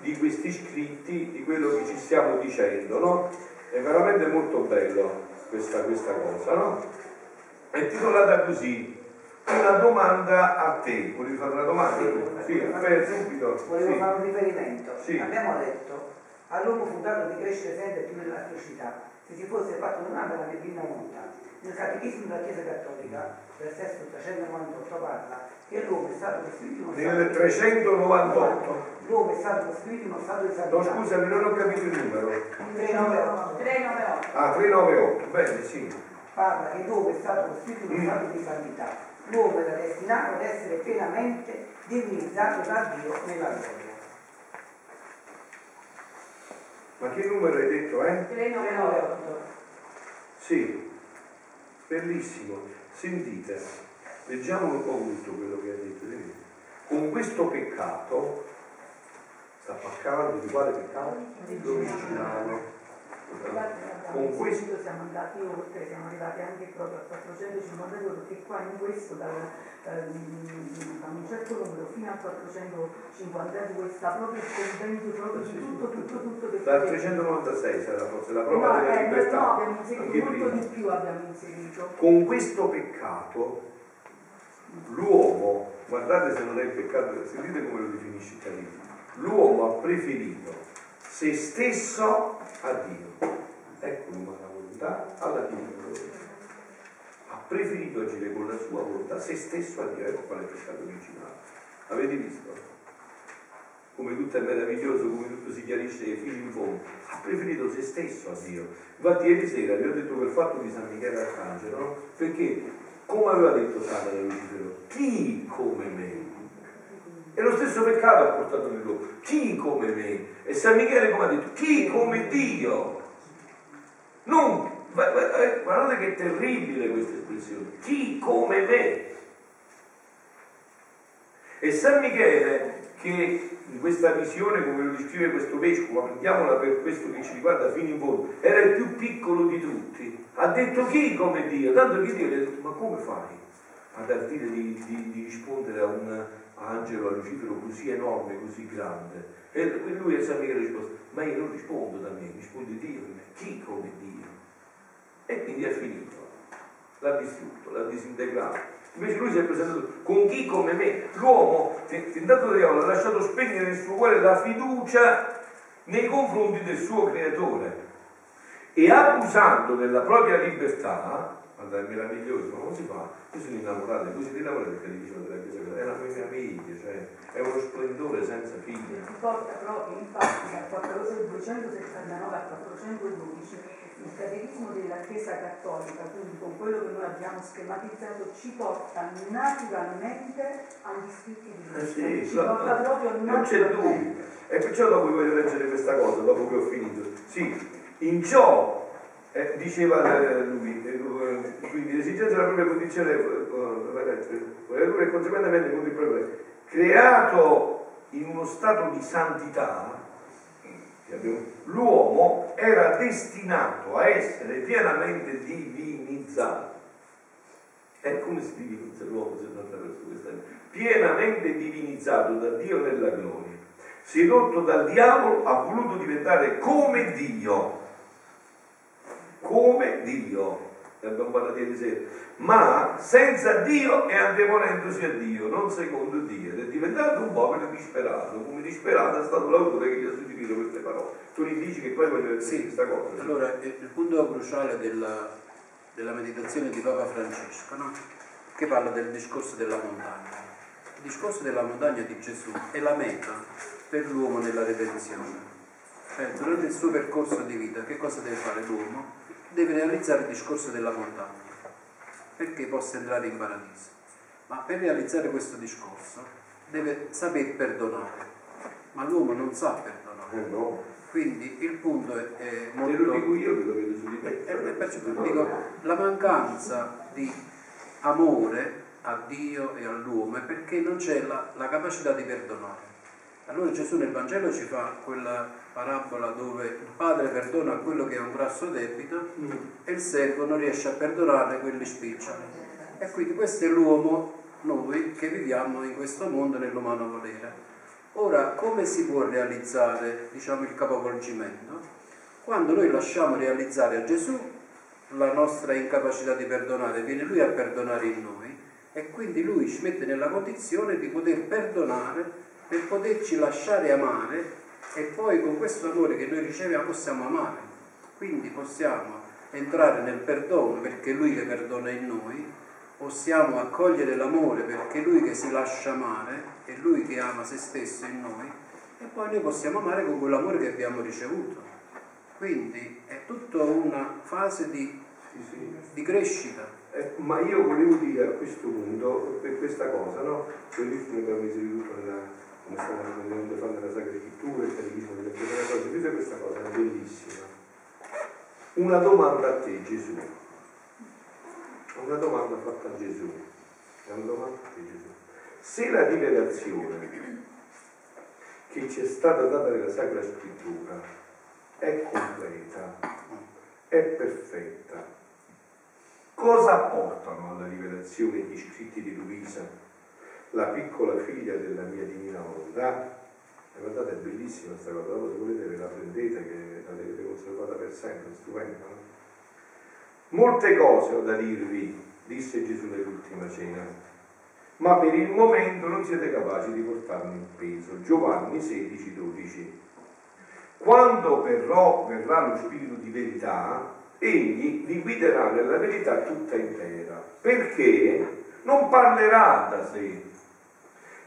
di questi scritti, di quello che ci stiamo dicendo, no? È veramente molto bello questa, questa cosa, no? È titolata così, una domanda a te. Volevi fare una domanda? Sì, aspetta, subito. Volevo Sì. fare un riferimento. Sì. Abbiamo detto all'uomo fu dato di crescere sempre più nella felicità, se si fosse fatto domanda alla divina volontà. Nel Catechismo della Chiesa Cattolica, del sesto 398 parla che l'uomo è stato costruito in uno stato Nel 398. L'uomo è stato costruito in uno stato di No, santità. scusami, non ho capito il numero. 398 398. Ah, 398, bene, sì. parla che l'uomo è stato costruito in uno Mm. stato di santità. L'uomo era destinato ad essere pienamente divinizzato da Dio nella gloria. Ma che numero hai detto, eh? 398. Sì, bellissimo. Sentite, leggiamo un po' tutto quello che ha detto. vedete? Con questo peccato sta parlando di quale peccato? L'originale. Con questo siamo andati oltre, siamo arrivati anche proprio a 452 perché qua in questo ehm, da un certo numero fino a 452 sta proprio il compendio proprio di tutto, tutto, tutto che Dal 396 sarà forse la prova no, della eh, libertà. no, abbiamo inserito molto prima. di più abbiamo inserito. Con questo peccato l'uomo, guardate se non è il peccato, sentite come lo definisce il Califo, l'uomo ha preferito se stesso a Dio. Ecco l'umana volontà alla divina volontà. Ha preferito agire con la sua volontà se stesso a Dio. Ecco qual è il peccato originale. Avete visto? Come tutto è meraviglioso, come tutto si chiarisce fino in fondo. Ha preferito se stesso a Dio. Infatti ieri sera vi ho detto quel fatto di San Michele Arcangelo, no? Perché, come aveva detto Satana a Lucifero, chi come me? E lo stesso peccato ha portato nell'uomo. Chi come me? E San Michele come ha detto? Chi come Dio? Non, eh, guardate che terribile questa espressione. Chi come me? E San Michele, che in questa visione, come lo descrive questo vescovo, prendiamola per questo che ci riguarda fino in fondo, era il più piccolo di tutti. Ha detto chi come Dio? Tanto che Dio gli ha detto, ma come fai ad ardire di, di- di rispondere a un angelo, a Lucifero così enorme, così grande? E lui a San Michele risponde, ma io non rispondo da me, risponde Dio. Chi come Dio? E quindi è finito. L'ha distrutto, l'ha disintegrato. Invece lui si è presentato con chi come me. L'uomo, tentato da ha lasciato spegnere nel suo cuore la fiducia nei confronti del suo creatore. E abusando della propria libertà, è meraviglioso, ma come si fa? Io sono innamorato, voi siete innamorati del catechismo della Chiesa è una meraviglia, cioè è uno splendore senza fine. Si porta proprio, infatti, dal 479 al 412 il catechismo della Chiesa Cattolica, quindi con quello che noi abbiamo schematizzato, ci porta naturalmente agli scritti di Eh Cristo. sì, ci no, porta proprio non c'è dubbio. naturalmente. E perciò dopo voglio leggere questa cosa, dopo che ho finito. Sì, in ciò, eh, diceva eh, lui, eh, quindi l'esigenza della propria condizione, eh, e conseguentemente con il proprio creato in uno stato di santità, l'uomo era destinato a essere pienamente divinizzato. E come si divinizza l'uomo se non attraverso questa? Pienamente divinizzato da Dio nella gloria. Sedotto dal diavolo ha voluto diventare come Dio. Come Dio. Ne abbiamo parlato ieri sera. Ma senza Dio e anteponendosi a Dio, non secondo Dio. Ed è diventato un povero disperato. Come disperato è stato l'autore che gli ha suggerito queste parole. Tu gli dici che poi voglio dire Sì, questa cosa. allora il il punto cruciale della, della meditazione di Papa Francesco, no? che parla del discorso della montagna. Il discorso della montagna di Gesù è la meta per l'uomo nella redenzione. Cioè, durante il suo percorso di vita, che cosa deve fare l'uomo? Deve realizzare il discorso della montagna, perché possa entrare in paradiso. Ma per realizzare questo discorso deve saper perdonare, ma l'uomo non sa perdonare. Eh no. Quindi il punto è, è Te molto... lo dico io che lo vedo su di E- e me. perciò dico, la mancanza di amore a Dio e all'uomo è perché non c'è la, la capacità di perdonare. Allora Gesù nel Vangelo ci fa quella parabola dove il padre perdona quello che ha un grasso debito e il servo non riesce a perdonare quelli spiccioli. E quindi questo è l'uomo, noi che viviamo in questo mondo nell'umano volere. Ora, come si può realizzare diciamo, il capovolgimento? Quando noi lasciamo realizzare a Gesù la nostra incapacità di perdonare, viene Lui a perdonare in noi e quindi Lui ci mette nella condizione di poter perdonare per poterci lasciare amare e poi con questo amore che noi riceviamo possiamo amare. Quindi possiamo entrare nel perdono perché Lui che perdona in noi, possiamo accogliere l'amore perché Lui che si lascia amare, è Lui che ama se stesso in noi e poi noi possiamo amare con quell'amore che abbiamo ricevuto. Quindi è tutta una fase di, Sì, sì. di crescita. Eh, ma io volevo dire a questo punto, per questa cosa, no? Bellissimo che avete tutto nella, come stiamo vedendo fare nella Sacra Scrittura, il catechismo delle cose, dite questa cosa, è bellissima. Una domanda a te, Gesù. Una domanda fatta a Gesù. È una domanda a te, Gesù. Se la rivelazione che ci è stata data nella Sacra Scrittura è completa, è perfetta. Cosa apportano alla rivelazione gli scritti di Luisa, la piccola figlia della mia divina volontà? E guardate, è bellissima questa cosa, dopo se volete ve la prendete che l'avete conservata per sempre, stupenda. No? Molte cose ho da dirvi, disse Gesù nell'ultima cena, ma per il momento non siete capaci di portarmi il peso. Giovanni 16, 12. Quando però verrà lo Spirito di verità, egli vi guiderà nella verità tutta intera, perché non parlerà da sé,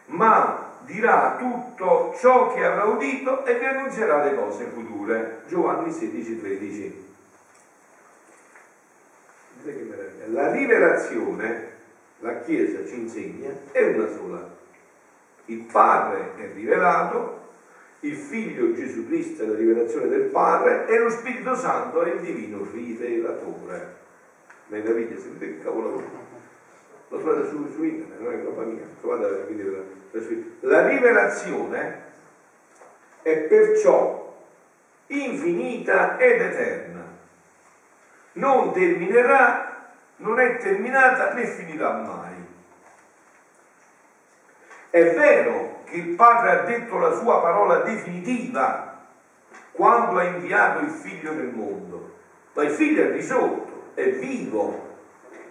ma dirà tutto ciò che avrà udito e vi annunzierà le cose future. Giovanni 16, 13. La rivelazione, la Chiesa ci insegna, è una sola. Il Padre è rivelato, il Figlio Gesù Cristo è la rivelazione del Padre e lo Spirito Santo è il divino rivelatore. Meraviglia, sentite che cavolo lo trovate su, su internet, non è roba mia, trovate la, la, la rivelazione è perciò infinita ed eterna. Non terminerà, non è terminata né finirà mai. È vero che il Padre ha detto la sua parola definitiva quando ha inviato il figlio nel mondo, ma il figlio è risorto, è vivo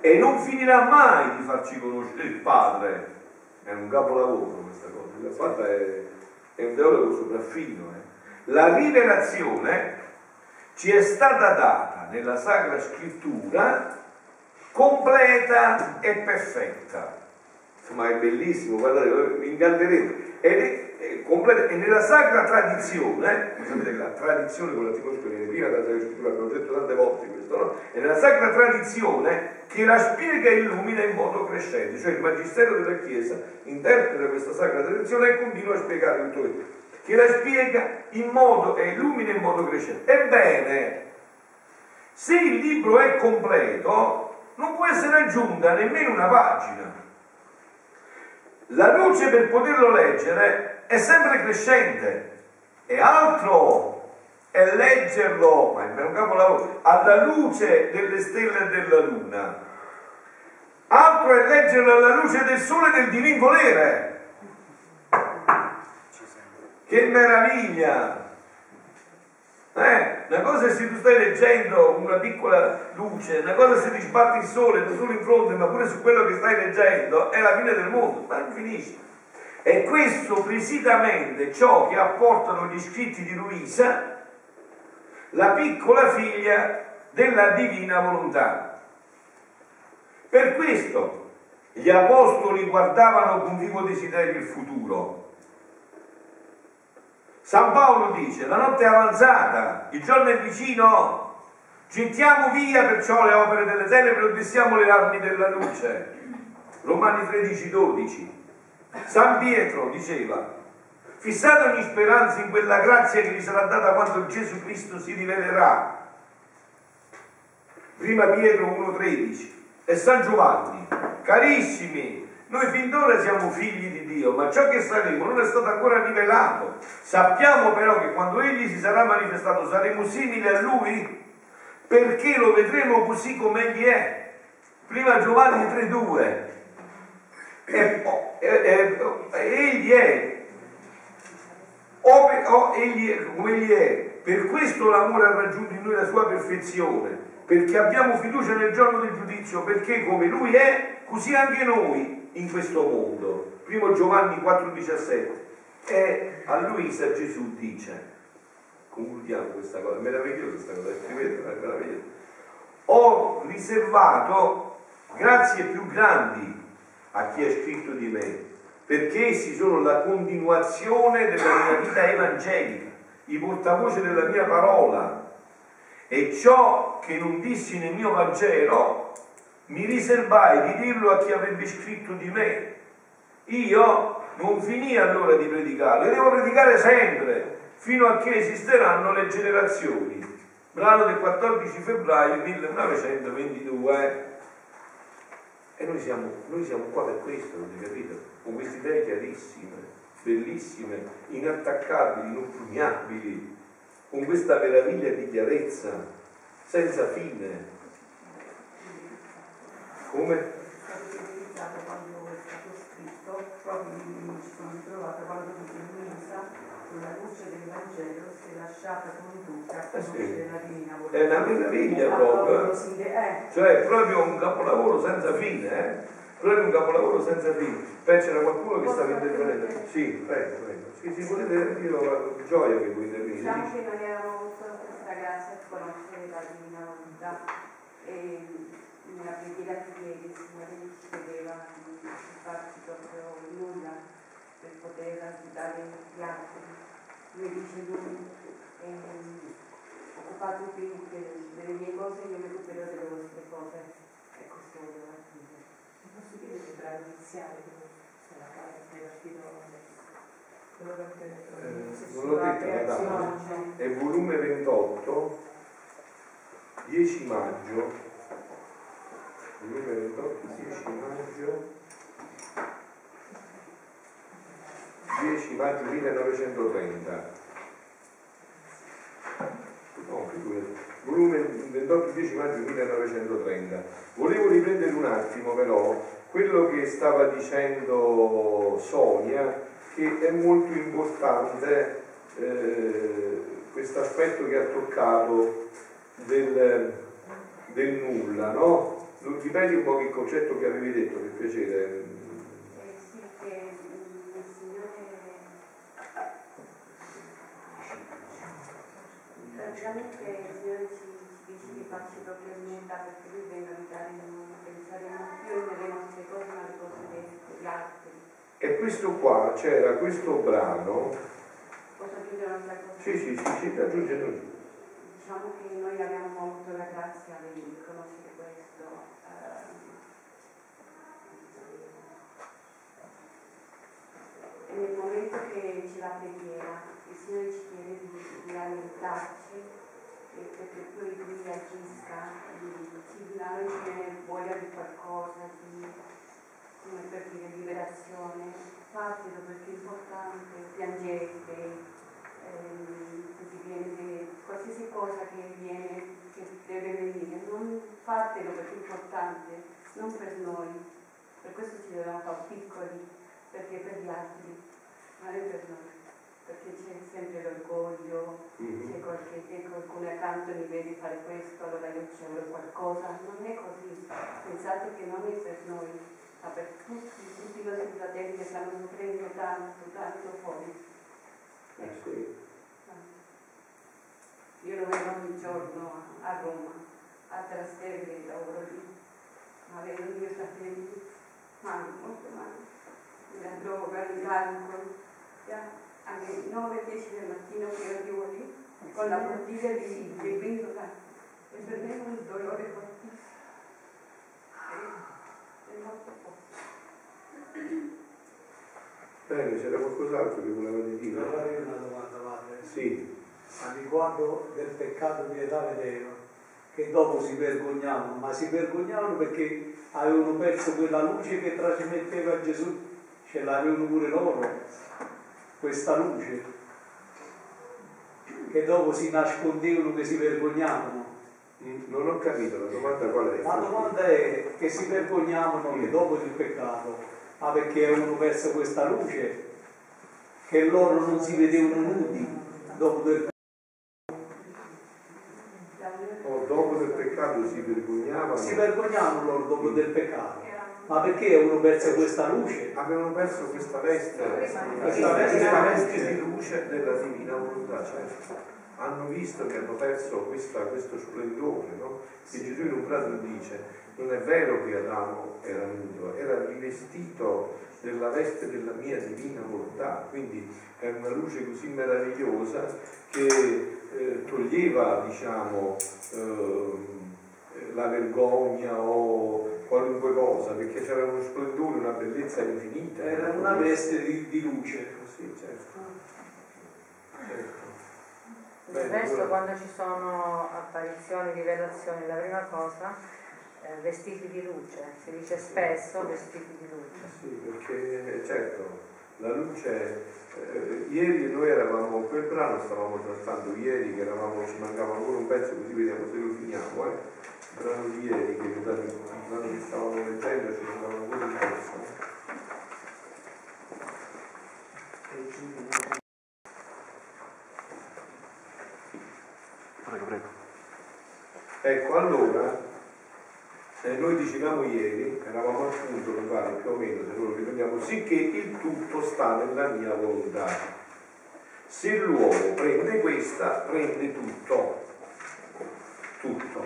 e non finirà mai di farci conoscere il Padre. È un capolavoro questa cosa, il Padre è, è un teologo sopraffino. Eh. La rivelazione ci è stata data nella Sacra Scrittura completa e perfetta. Insomma, è bellissimo, guardate, vi incanterete. Ed è, e nella Sacra Tradizione, sapete che la tradizione con l'articolo viene piena della Scrittura, abbiamo detto tante volte questo, no? È nella Sacra Tradizione che la spiega e illumina in modo crescente, cioè il Magistero della Chiesa interpreta questa Sacra Tradizione e continua a spiegare tutto questo che la spiega in modo e illumina in modo crescente. Ebbene, se il libro è completo, non può essere aggiunta nemmeno una pagina. La luce per poterlo leggere è sempre crescente e altro è leggerlo, ma è un capolavoro, alla luce delle stelle e della luna. Altro è leggerlo alla luce del sole e del divin volere. Che meraviglia! Eh, una cosa è se tu stai leggendo una piccola luce, una cosa è se ti sbatti il sole, tu solo in fronte, ma pure su quello che stai leggendo è la fine del mondo, ma non finisce. E questo precisamente ciò che apportano gli scritti di Luisa, la piccola figlia della divina volontà. Per questo gli apostoli guardavano con vivo desiderio il futuro San Paolo dice, la notte è avanzata, il giorno è vicino, gettiamo via perciò le opere delle tenebre e odessiamo le armi della luce. Romani 13, 12. San Pietro diceva, fissate ogni speranza in quella grazia che vi sarà data quando Gesù Cristo si rivelerà. Prima Pietro 1,13 e San Giovanni, carissimi, noi fin d'ora siamo figli di Dio, ma ciò che saremo non è stato ancora rivelato. Sappiamo però che quando Egli si sarà manifestato saremo simili a Lui perché lo vedremo così come Egli è. Prima Giovanni 3,2. E, egli è, o, o, egli come Egli è. Per questo l'amore ha raggiunto in noi la sua perfezione, perché abbiamo fiducia nel giorno del giudizio, perché come Lui è, così anche noi in questo mondo. Primo Giovanni 4,17. E a Luisa Gesù dice, concludiamo questa cosa, è meravigliosa questa cosa, scrivetela, è meravigliosa. Ho riservato grazie più grandi a chi ha scritto di me, perché essi sono la continuazione della mia vita evangelica, i portavoce della mia parola. E ciò che non dissi nel mio Vangelo mi riservai di dirlo a chi avrebbe scritto di me. Io non finì allora di predicare, io devo predicare sempre, fino a che esisteranno le generazioni. Brano del 14 febbraio 1922. E noi siamo, noi siamo qua per questo, avete capito? Con queste idee chiarissime. bellissime, inattaccabili, inoppugnabili, con questa meraviglia di chiarezza, senza fine. Come? Quando è stato scritto, proprio mi ci sono ritrovata quando dice Luisa, sulla luce del Vangelo, si è lasciata condotta a Eh sì. conoscere la divina volontà. È una meraviglia proprio. sì, eh. Cioè, è proprio un capolavoro senza fine, eh? Proprio un capolavoro senza fine. Beh, c'era qualcuno che stava intervenendo. Sì, prego, prego. Sì, sì, volete io ho gioia che voi intervenite. Diciamo che noi avevamo avuto questa grazia di conoscere la divina volontà e nella preghiera ieri il Signore ci chiedeva di farci proprio nulla per poter aiutare gli altri. Lui dice lui, ehm, occupatevi de- delle mie cose e io mi occuperò delle vostre cose. E questo voleva dire. Posso dire che brano iniziale che se la parte è partito che Eh, non l'ho detto, madame. cioè, È volume 28, 10 maggio, volume 28, 10 maggio, 10 maggio 1930. No, volume 28, 10 maggio 1930. Volevo riprendere un attimo però quello che stava dicendo Sonia, che è molto importante eh, questo aspetto che ha toccato del, del nulla, no? Ripeti un po' che concetto che avevi detto, per piacere. Sì, che il Signore praticamente il Signore ci, ci dice di farci proprio niente perché Lui viene a abitare in noi, penseremo più nelle nostre cose ma alle cose degli altri. E questo qua c'era questo brano, Posso aggiungere un'altra cosa? sì sì sì, sì aggiungendo giù. Diciamo che noi abbiamo avuto la grazia di conoscere questo. ehm, e nel momento che c'è la preghiera, il Signore ci chiede di, di aiutarci e perché poi Lui agisca, di, ci, a noi viene voglia di qualcosa, di, come per dire, liberazione. Fatelo perché è importante, piangete, che qualsiasi cosa che viene, che deve venire, non fatelo perché è importante, non per noi. Per questo ci dobbiamo fare piccoli, perché per gli altri, ma non per noi. Perché c'è sempre l'orgoglio, Mhm. c'è qualche, che qualcuno accanto mi vede fare questo, allora io ci avrò qualcosa. Non è così. Pensate che non è per noi, ma per tutti, tutti i nostri fratelli che stanno soffrendo tanto, tanto fuori. Eh, sì. Io lo vedo ogni giorno a Roma, a Trastevere, lavoro lì, ma vedo i miei fratelli male, molto male, la droga, già, alle 9-10 del mattino che arrivo lì, con la bottiglia di, vindola, e per me è un dolore fortissimo. È, è molto forte. Bene, c'era qualcos'altro che volevate dire? Allora io una domanda, padre. Sì, A riguardo del peccato pietà vedeva che dopo si vergognavano, ma si vergognavano perché avevano perso quella luce che trasmetteva Gesù, ce l'avevano pure loro, questa luce, che dopo si nascondevano, che si vergognavano. Mm, non ho capito, la domanda qual è? La domanda è che si vergognavano che dopo il peccato, ma perché avevano perso questa luce, che loro non si vedevano nudi dopo del Oh, dopo del peccato si vergognavano, Si vergognavano loro dopo del peccato. Ma perché avevano perso questa luce? avevano perso questa veste, Questa questa veste- veste di luce della divina volontà, certo. Hanno visto che hanno perso questa- questo splendore, no? E Gesù in un prato dice, non è vero che Adamo era nudo, era rivestito della veste della mia divina volontà, quindi è una luce così meravigliosa che eh, toglieva, diciamo, ehm, la vergogna o qualunque cosa, perché c'era uno splendore, una bellezza infinita. Era una veste di, di luce. Sì, certo. certo. Del resto quando ci sono apparizioni, rivelazioni, la prima cosa, eh, vestiti di luce, si dice spesso vestiti di luce. Sì, perché certo, La luce, eh, ieri noi eravamo, quel brano stavamo trattando ieri, che eravamo, ci mancava ancora un pezzo, così vediamo se lo finiamo, eh. Il brano di ieri, che il brano che stavamo leggendo, ci mancava ancora un pezzo. Prego, prego. Ecco, allora, eh, noi dicevamo ieri, eravamo al punto, mi pare più o meno, se lo riprendiamo, sicché il tutto sta nella mia volontà. Se l'uomo prende questa, prende tutto. Tutto.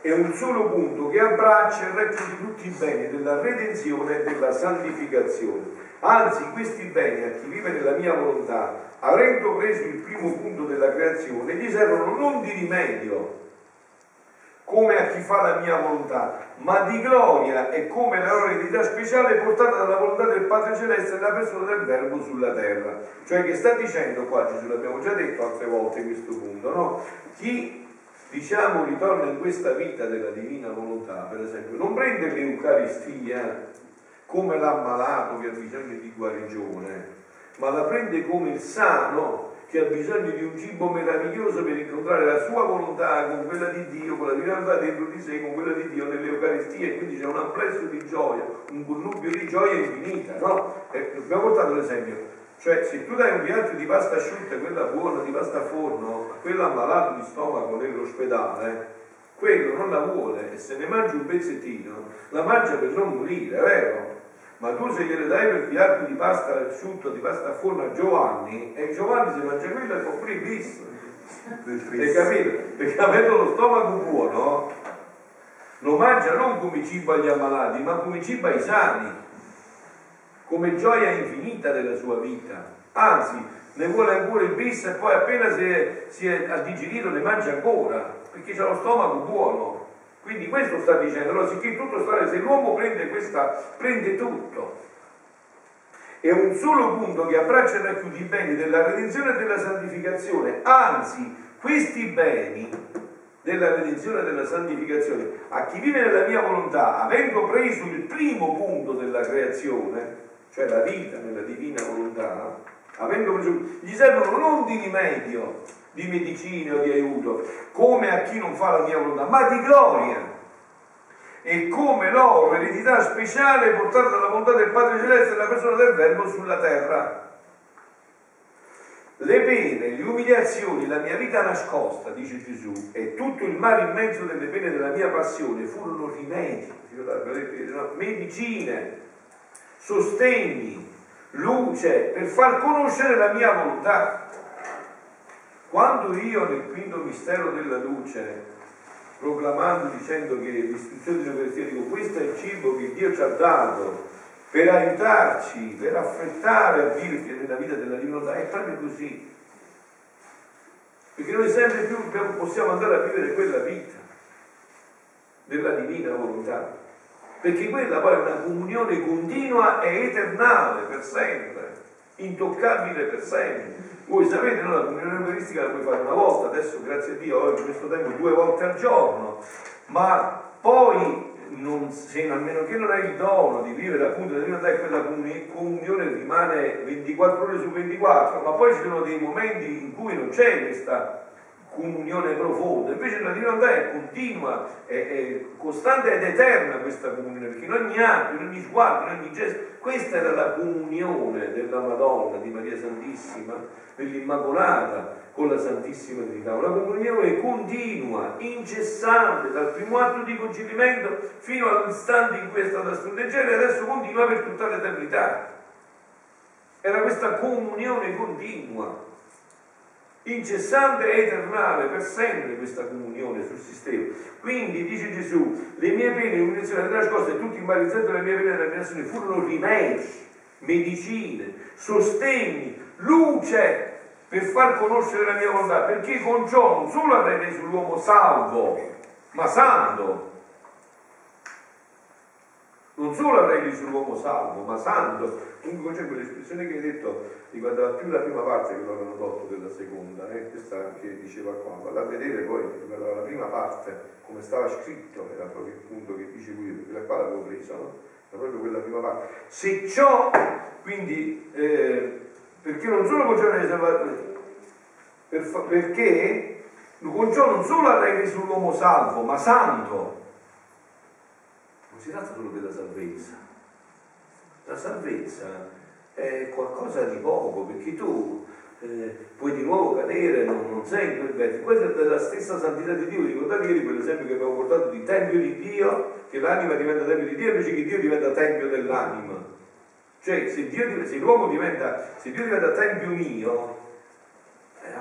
È un solo punto che abbraccia e racchiude tutti i beni della redenzione e della santificazione. Anzi, questi beni a chi vive nella mia volontà, avendo preso il primo punto della creazione, gli servono non di rimedio, come a chi fa la mia volontà, ma di gloria e come la loro eredità speciale portata dalla volontà del Padre Celeste nella persona del Verbo sulla terra. Cioè che sta dicendo qua Gesù, l'abbiamo già detto altre volte questo punto, no? Chi diciamo ritorna in questa vita della divina volontà, per esempio, non prende l'Eucaristia come l'ammalato che ha bisogno di guarigione, ma la prende come il sano che ha bisogno di un cibo meraviglioso per incontrare la sua volontà con quella di Dio, con la divinità dentro di sé, con quella di Dio nell'Eucaristia e quindi c'è un amplesso di gioia, un connubio di gioia infinita, no? E abbiamo portato l'esempio, cioè se tu dai un piatto di pasta asciutta, quella buona di pasta a forno, a quello ammalato di stomaco nell'ospedale, quello non la vuole e se ne mangia un pezzettino, la mangia per non morire, vero? Ma tu se gliele dai per piatto di pasta asciutto, di pasta a forno a Giovanni, e Giovanni si mangia quello e il bis. Hai capito? Perché avendo lo stomaco buono, lo mangia non come cibo agli ammalati, ma come cibo ai sani, come gioia infinita della sua vita. Anzi, ne vuole ancora il bis e poi appena si è, si è digerito ne mangia ancora, perché c'ha lo stomaco buono. Quindi questo sta dicendo, allora sicché tutto sta, se l'uomo prende questa, prende tutto. È un solo punto che abbraccia e racchiude i beni della redenzione e della santificazione, anzi questi beni della redenzione e della santificazione, a chi vive nella mia volontà, avendo preso il primo punto della creazione, cioè la vita nella divina volontà, avendo preso, gli servono non di rimedio, di medicina o di aiuto, come a chi non fa la mia volontà, ma di gloria. E come loro eredità speciale portata dalla volontà del Padre Celeste nella persona del Verbo sulla terra. Le pene, le umiliazioni, la mia vita nascosta, dice Gesù, e tutto il mare immenso delle pene della mia passione furono rimedi, medicine, sostegni, luce per far conoscere la mia volontà. Quando io nel quinto mistero della luce, proclamando, dicendo che l'istruzione dell'Eucaristia, dico questo è il cibo che Dio ci ha dato per aiutarci, per affrettare a vivere nella vita della divinità, è proprio così. Perché noi sempre più possiamo andare a vivere quella vita della divina volontà perché quella poi è una comunione continua e eternale per sempre, intoccabile per sempre. Voi sapete, no, la comunione eucaristica la puoi fare una volta, adesso grazie a Dio oggi in questo tempo due volte al giorno, ma poi non, se, a meno che non hai il dono di vivere appunto la divinità e quella comunione rimane 24 ore su 24, ma poi ci sono dei momenti in cui non c'è questa comunione profonda, invece la divinità è continua, è, è, costante ed eterna questa comunione, perché in ogni atto, in ogni sguardo, in ogni gesto, questa era la comunione della Madonna, di Maria Santissima, dell'Immacolata con la Santissima Trinità, una comunione continua, incessante, dal primo atto di concepimento fino all'istante in cui è stata stringere e adesso continua per tutta l'eternità. Era questa comunione continua incessante e eternale per sempre questa comunione sul sistema. Quindi dice Gesù, le mie pene, l'umiliazione della nascosta e tutti i malizzati delle mie pene della nazione furono rimedi, medicine, sostegni, luce per far conoscere la mia volontà, perché con ciò non solo avrei reso l'uomo salvo, ma santo non solo avrei reso l'uomo salvo, ma santo. Comunque c'è quell'espressione che hai detto riguardava più la prima parte che l'hanno tolto della seconda, eh? questa che diceva qua, vado a vedere poi riguardava la prima parte come stava scritto, era proprio il punto che dice lui, perché la qua l'avevo presa, no? proprio quella prima parte. Se ciò, quindi, eh, perché non solo concerne per perché con ciò non solo arregli sull'uomo salvo, ma santo. Si tratta solo della salvezza. La salvezza è qualcosa di poco, perché tu eh, puoi di nuovo cadere, non, non sei verso. Questa è la stessa santità di Dio. Ricordate ieri quell'esempio che abbiamo portato di Tempio di Dio, che l'anima diventa Tempio di Dio invece che Dio diventa Tempio dell'anima. Cioè, se, Dio, se l'uomo diventa, se Dio diventa Tempio mio,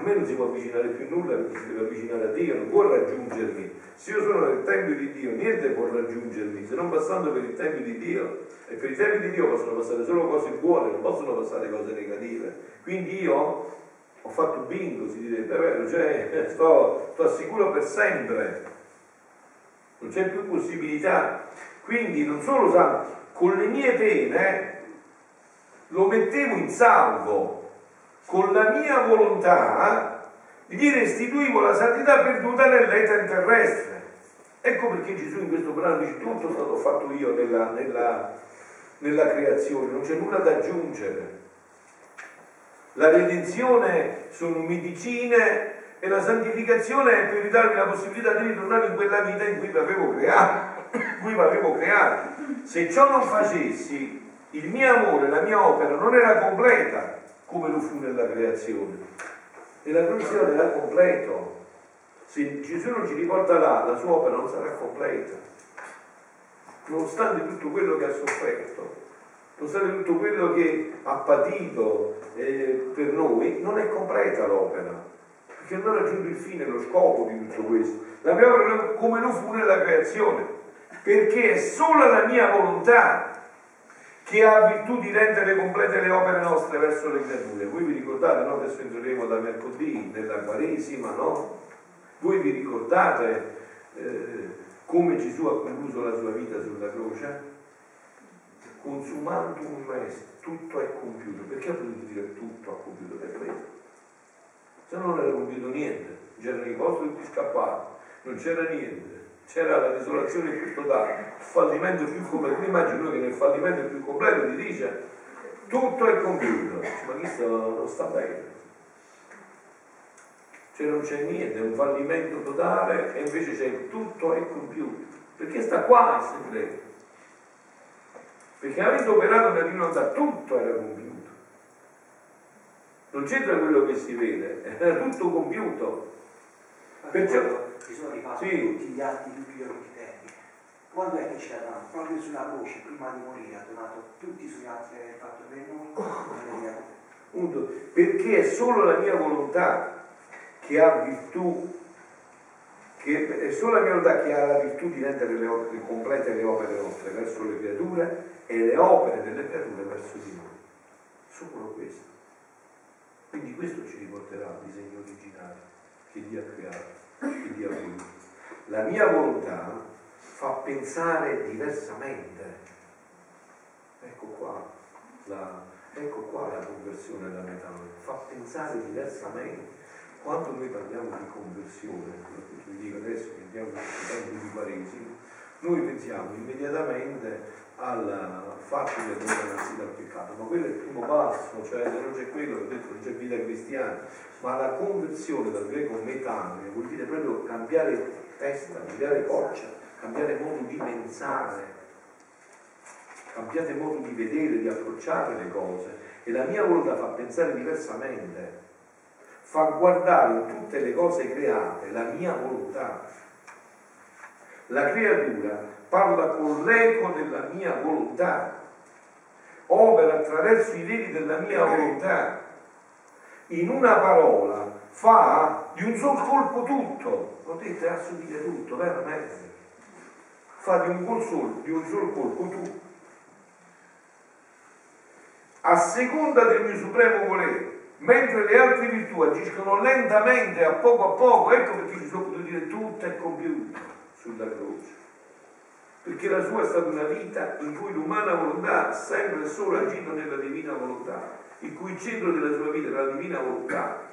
a me non si può avvicinare più nulla perché si deve avvicinare a Dio, non può raggiungermi. Se io sono nel Tempio di Dio, niente può raggiungermi, se non passando per il Tempio di Dio. E per il Tempio di Dio possono passare solo cose buone, non possono passare cose negative. Quindi io ho fatto bingo, si direbbe, vero? Cioè, *laughs* sto, sto sicuro per sempre. Non c'è più possibilità. Quindi non solo sa, con le mie pene lo mettevo in salvo con la mia volontà gli restituivo la santità perduta nell'etere terrestre. Ecco perché Gesù in questo brano dice tutto è stato fatto io nella, nella, nella creazione, non c'è nulla da aggiungere. La redenzione sono medicine e la santificazione è per darmi la possibilità di ritornare in quella vita in cui vi avevo creato. cui vi avevo creato. Se ciò non facessi, il mio amore, la mia opera non era completa come lo fu nella creazione. E la creazione era completo. Se Gesù non ci riporta là, la sua opera non sarà completa. Nonostante tutto quello che ha sofferto, nonostante tutto quello che ha patito eh, per noi, non è completa l'opera. Perché non ha raggiunto il fine, lo scopo di tutto questo. La mia opera come lo fu nella creazione. Perché è solo la mia volontà che ha virtù di rendere complete le opere nostre verso le creature. Voi vi ricordate, no? adesso entreremo da mercoledì, nella Quaresima, no? Voi vi ricordate eh, come Gesù ha concluso la sua vita sulla croce? Consumando un est, tutto è compiuto. Perché ha potuto dire tutto ha compiuto per questo? Se no non era compiuto niente, c'erano i posti tutti scappati, non c'era niente c'era la desolazione più totale, il fallimento più completo. Immagino che nel fallimento più completo ti dice tutto è compiuto, ma questo non sta bene. Cioè non c'è niente, è un fallimento totale e invece c'è tutto è compiuto. Perché sta qua il segreto. Perché avendo operato nella divinità tutto era compiuto. Non c'entra quello che si vede, era tutto compiuto. Perciò ci sono rimasti sì. tutti gli atti più violenti tempi. Quando è che ci ha dato? Proprio sulla croce, prima di morire, ha donato tutti i suoi atti che ha fatto per *laughs* noi. Perché è solo la mia volontà che ha virtù, che è solo la mia volontà che ha la virtù di rendere le opere, complete le opere nostre verso le creature e le opere delle creature verso di noi. Solo questo. Quindi questo ci riporterà al disegno originale che Dio ha creato che Dio. La mia volontà fa pensare diversamente. Ecco qua la, ecco qua la conversione della metanoia, fa pensare diversamente. Quando noi parliamo di conversione, vi dico adesso che andiamo tempo di Quaresima, noi pensiamo immediatamente al fatto di essere nasciti dal peccato, ma quello è il primo passo, cioè non c'è quello, ho detto non c'è vita cristiana, ma la conversione dal greco metanoia vuol dire proprio cambiare testa, cambiare coccia, cambiare modo di pensare, cambiare modo di vedere, di approcciare le cose e la mia volontà fa pensare diversamente, fa guardare tutte le cose create la mia volontà. La creatura parla con l'eco della mia volontà, opera attraverso i veli della mia volontà in una parola fa di un sol colpo tutto, potete assumere tutto, veramente. Fa di un, sol, di un sol colpo tutto. A seconda del mio supremo volere, mentre le altre virtù agiscono lentamente, a poco a poco, ecco perché ci sono potuto dire tutto è compiuto sulla croce. Perché la sua è stata una vita in cui l'umana volontà ha sempre e solo agito nella divina volontà il cui centro della sua vita era la divina volontà.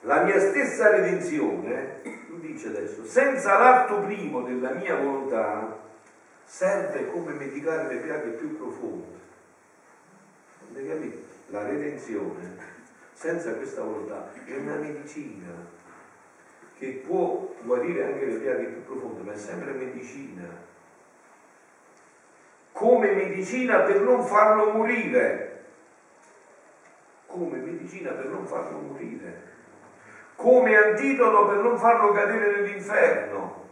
La mia stessa redenzione, lui dice adesso, senza l'atto primo della mia volontà, serve come medicare le piaghe più profonde. Avete capito? La redenzione, senza questa volontà, è una medicina che può guarire anche le piaghe più profonde, ma è sempre medicina. Come medicina per non farlo morire. Come medicina per non farlo morire. Come antidoto per non farlo cadere nell'inferno.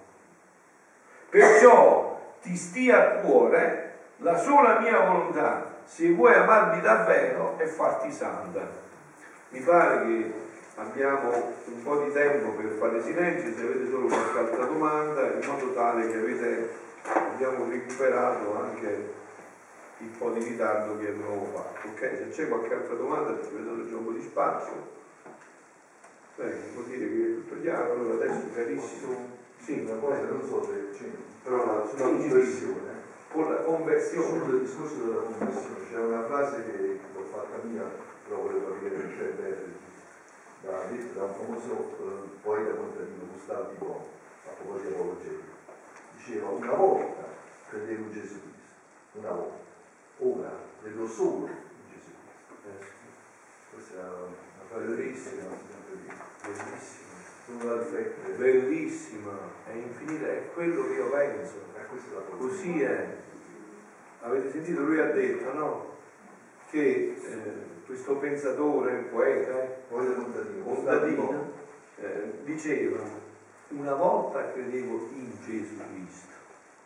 Perciò ti stia a cuore la sola mia volontà, se vuoi amarmi davvero, è farti santa. Mi pare che abbiamo un po' di tempo per fare silenzio, se avete solo qualche altra domanda, in modo tale che avete, abbiamo recuperato anche il po' di ritardo che abbiamo fatto. Ok, se c'è qualche altra domanda, ci vedo già un po' di spazio. Beh, vuol dire che è tutto chiaro, allora adesso carissimo. Sì, una cosa non so se c'è, però la, sulla conversione, con la conversione. sul discorso della conversione, c'è una frase che l'ho fatta mia, però volevo capire che c'è bene, da, da un famoso eh, poeta contadino, Gustavo Di Bon, a proposito di apologetica. Diceva, una volta credevo in Gesù Cristo, una volta, ora credo solo in Gesù Cristo. Eh, questa è una frase bellissima, bellissima sulla riflettere, bellissima, è infinita, è quello che io penso, così è. Avete sentito? Lui ha detto, no? Che eh, questo pensatore, poeta, eh, contadino, eh, diceva, una volta credevo in Gesù Cristo,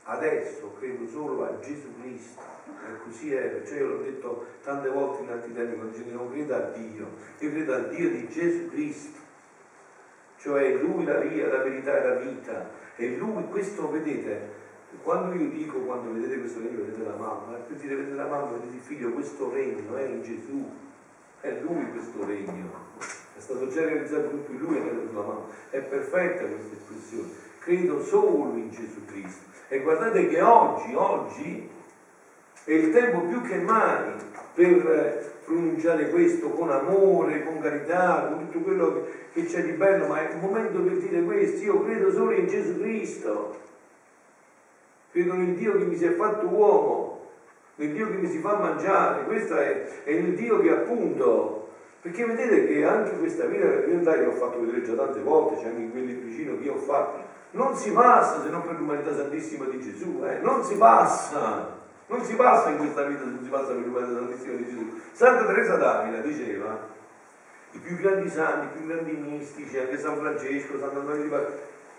adesso credo solo a Gesù Cristo, e così è, cioè io l'ho detto tante volte in altri tempi, quando dicevo non credo a Dio, io credo al Dio di Gesù Cristo. Cioè lui la via, la verità e la vita. E lui, questo vedete, quando io dico, quando vedete questo regno, vedete la mamma, per dire vedete la mamma, vedete il figlio, questo regno è in Gesù, è lui questo regno. È stato già realizzato tutto in lui e mamma. È perfetta questa espressione. Credo solo in Gesù Cristo. E guardate che oggi, oggi, è il tempo più che mai per pronunciare questo con amore, con carità, con tutto quello che c'è di bello, ma è il momento per dire questo, io credo solo in Gesù Cristo, credo nel Dio che mi si è fatto uomo, nel Dio che mi si fa mangiare, questo è, è il Dio che appunto, perché vedete che anche questa vita realtà io ho fatto vedere già tante volte, c'è anche in quel libricino che io ho fatto, non si passa se non per l'umanità santissima di Gesù, eh? non si passa. Non si passa in questa vita se non si passa per l'umanità santissima di Gesù. Santa Teresa d'Avila diceva, i più grandi santi, i più grandi mistici, anche San Francesco, Sant'Antonio di Padova,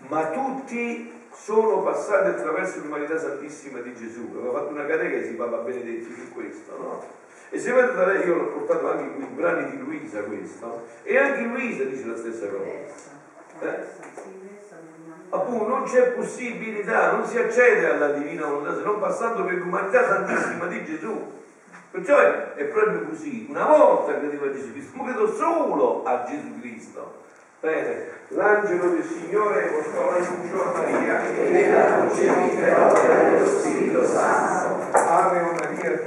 ma tutti sono passati attraverso l'umanità santissima di Gesù. Aveva fatto una catechesi Papa Benedetti su questo, no? E se vedete, io l'ho portato anche in brani di Luisa questo, e anche Luisa dice la stessa cosa. Eh? appunto non c'è possibilità, non si accede alla divina volontà se non passando per l'umanità santissima di Gesù. Perciò è, è proprio così. Una volta credevo a Gesù Cristo, ma credo solo a Gesù Cristo. Bene, l'angelo del Signore portò l'annuncio a Maria. E la concepita dello Spirito Santo. Ave Maria.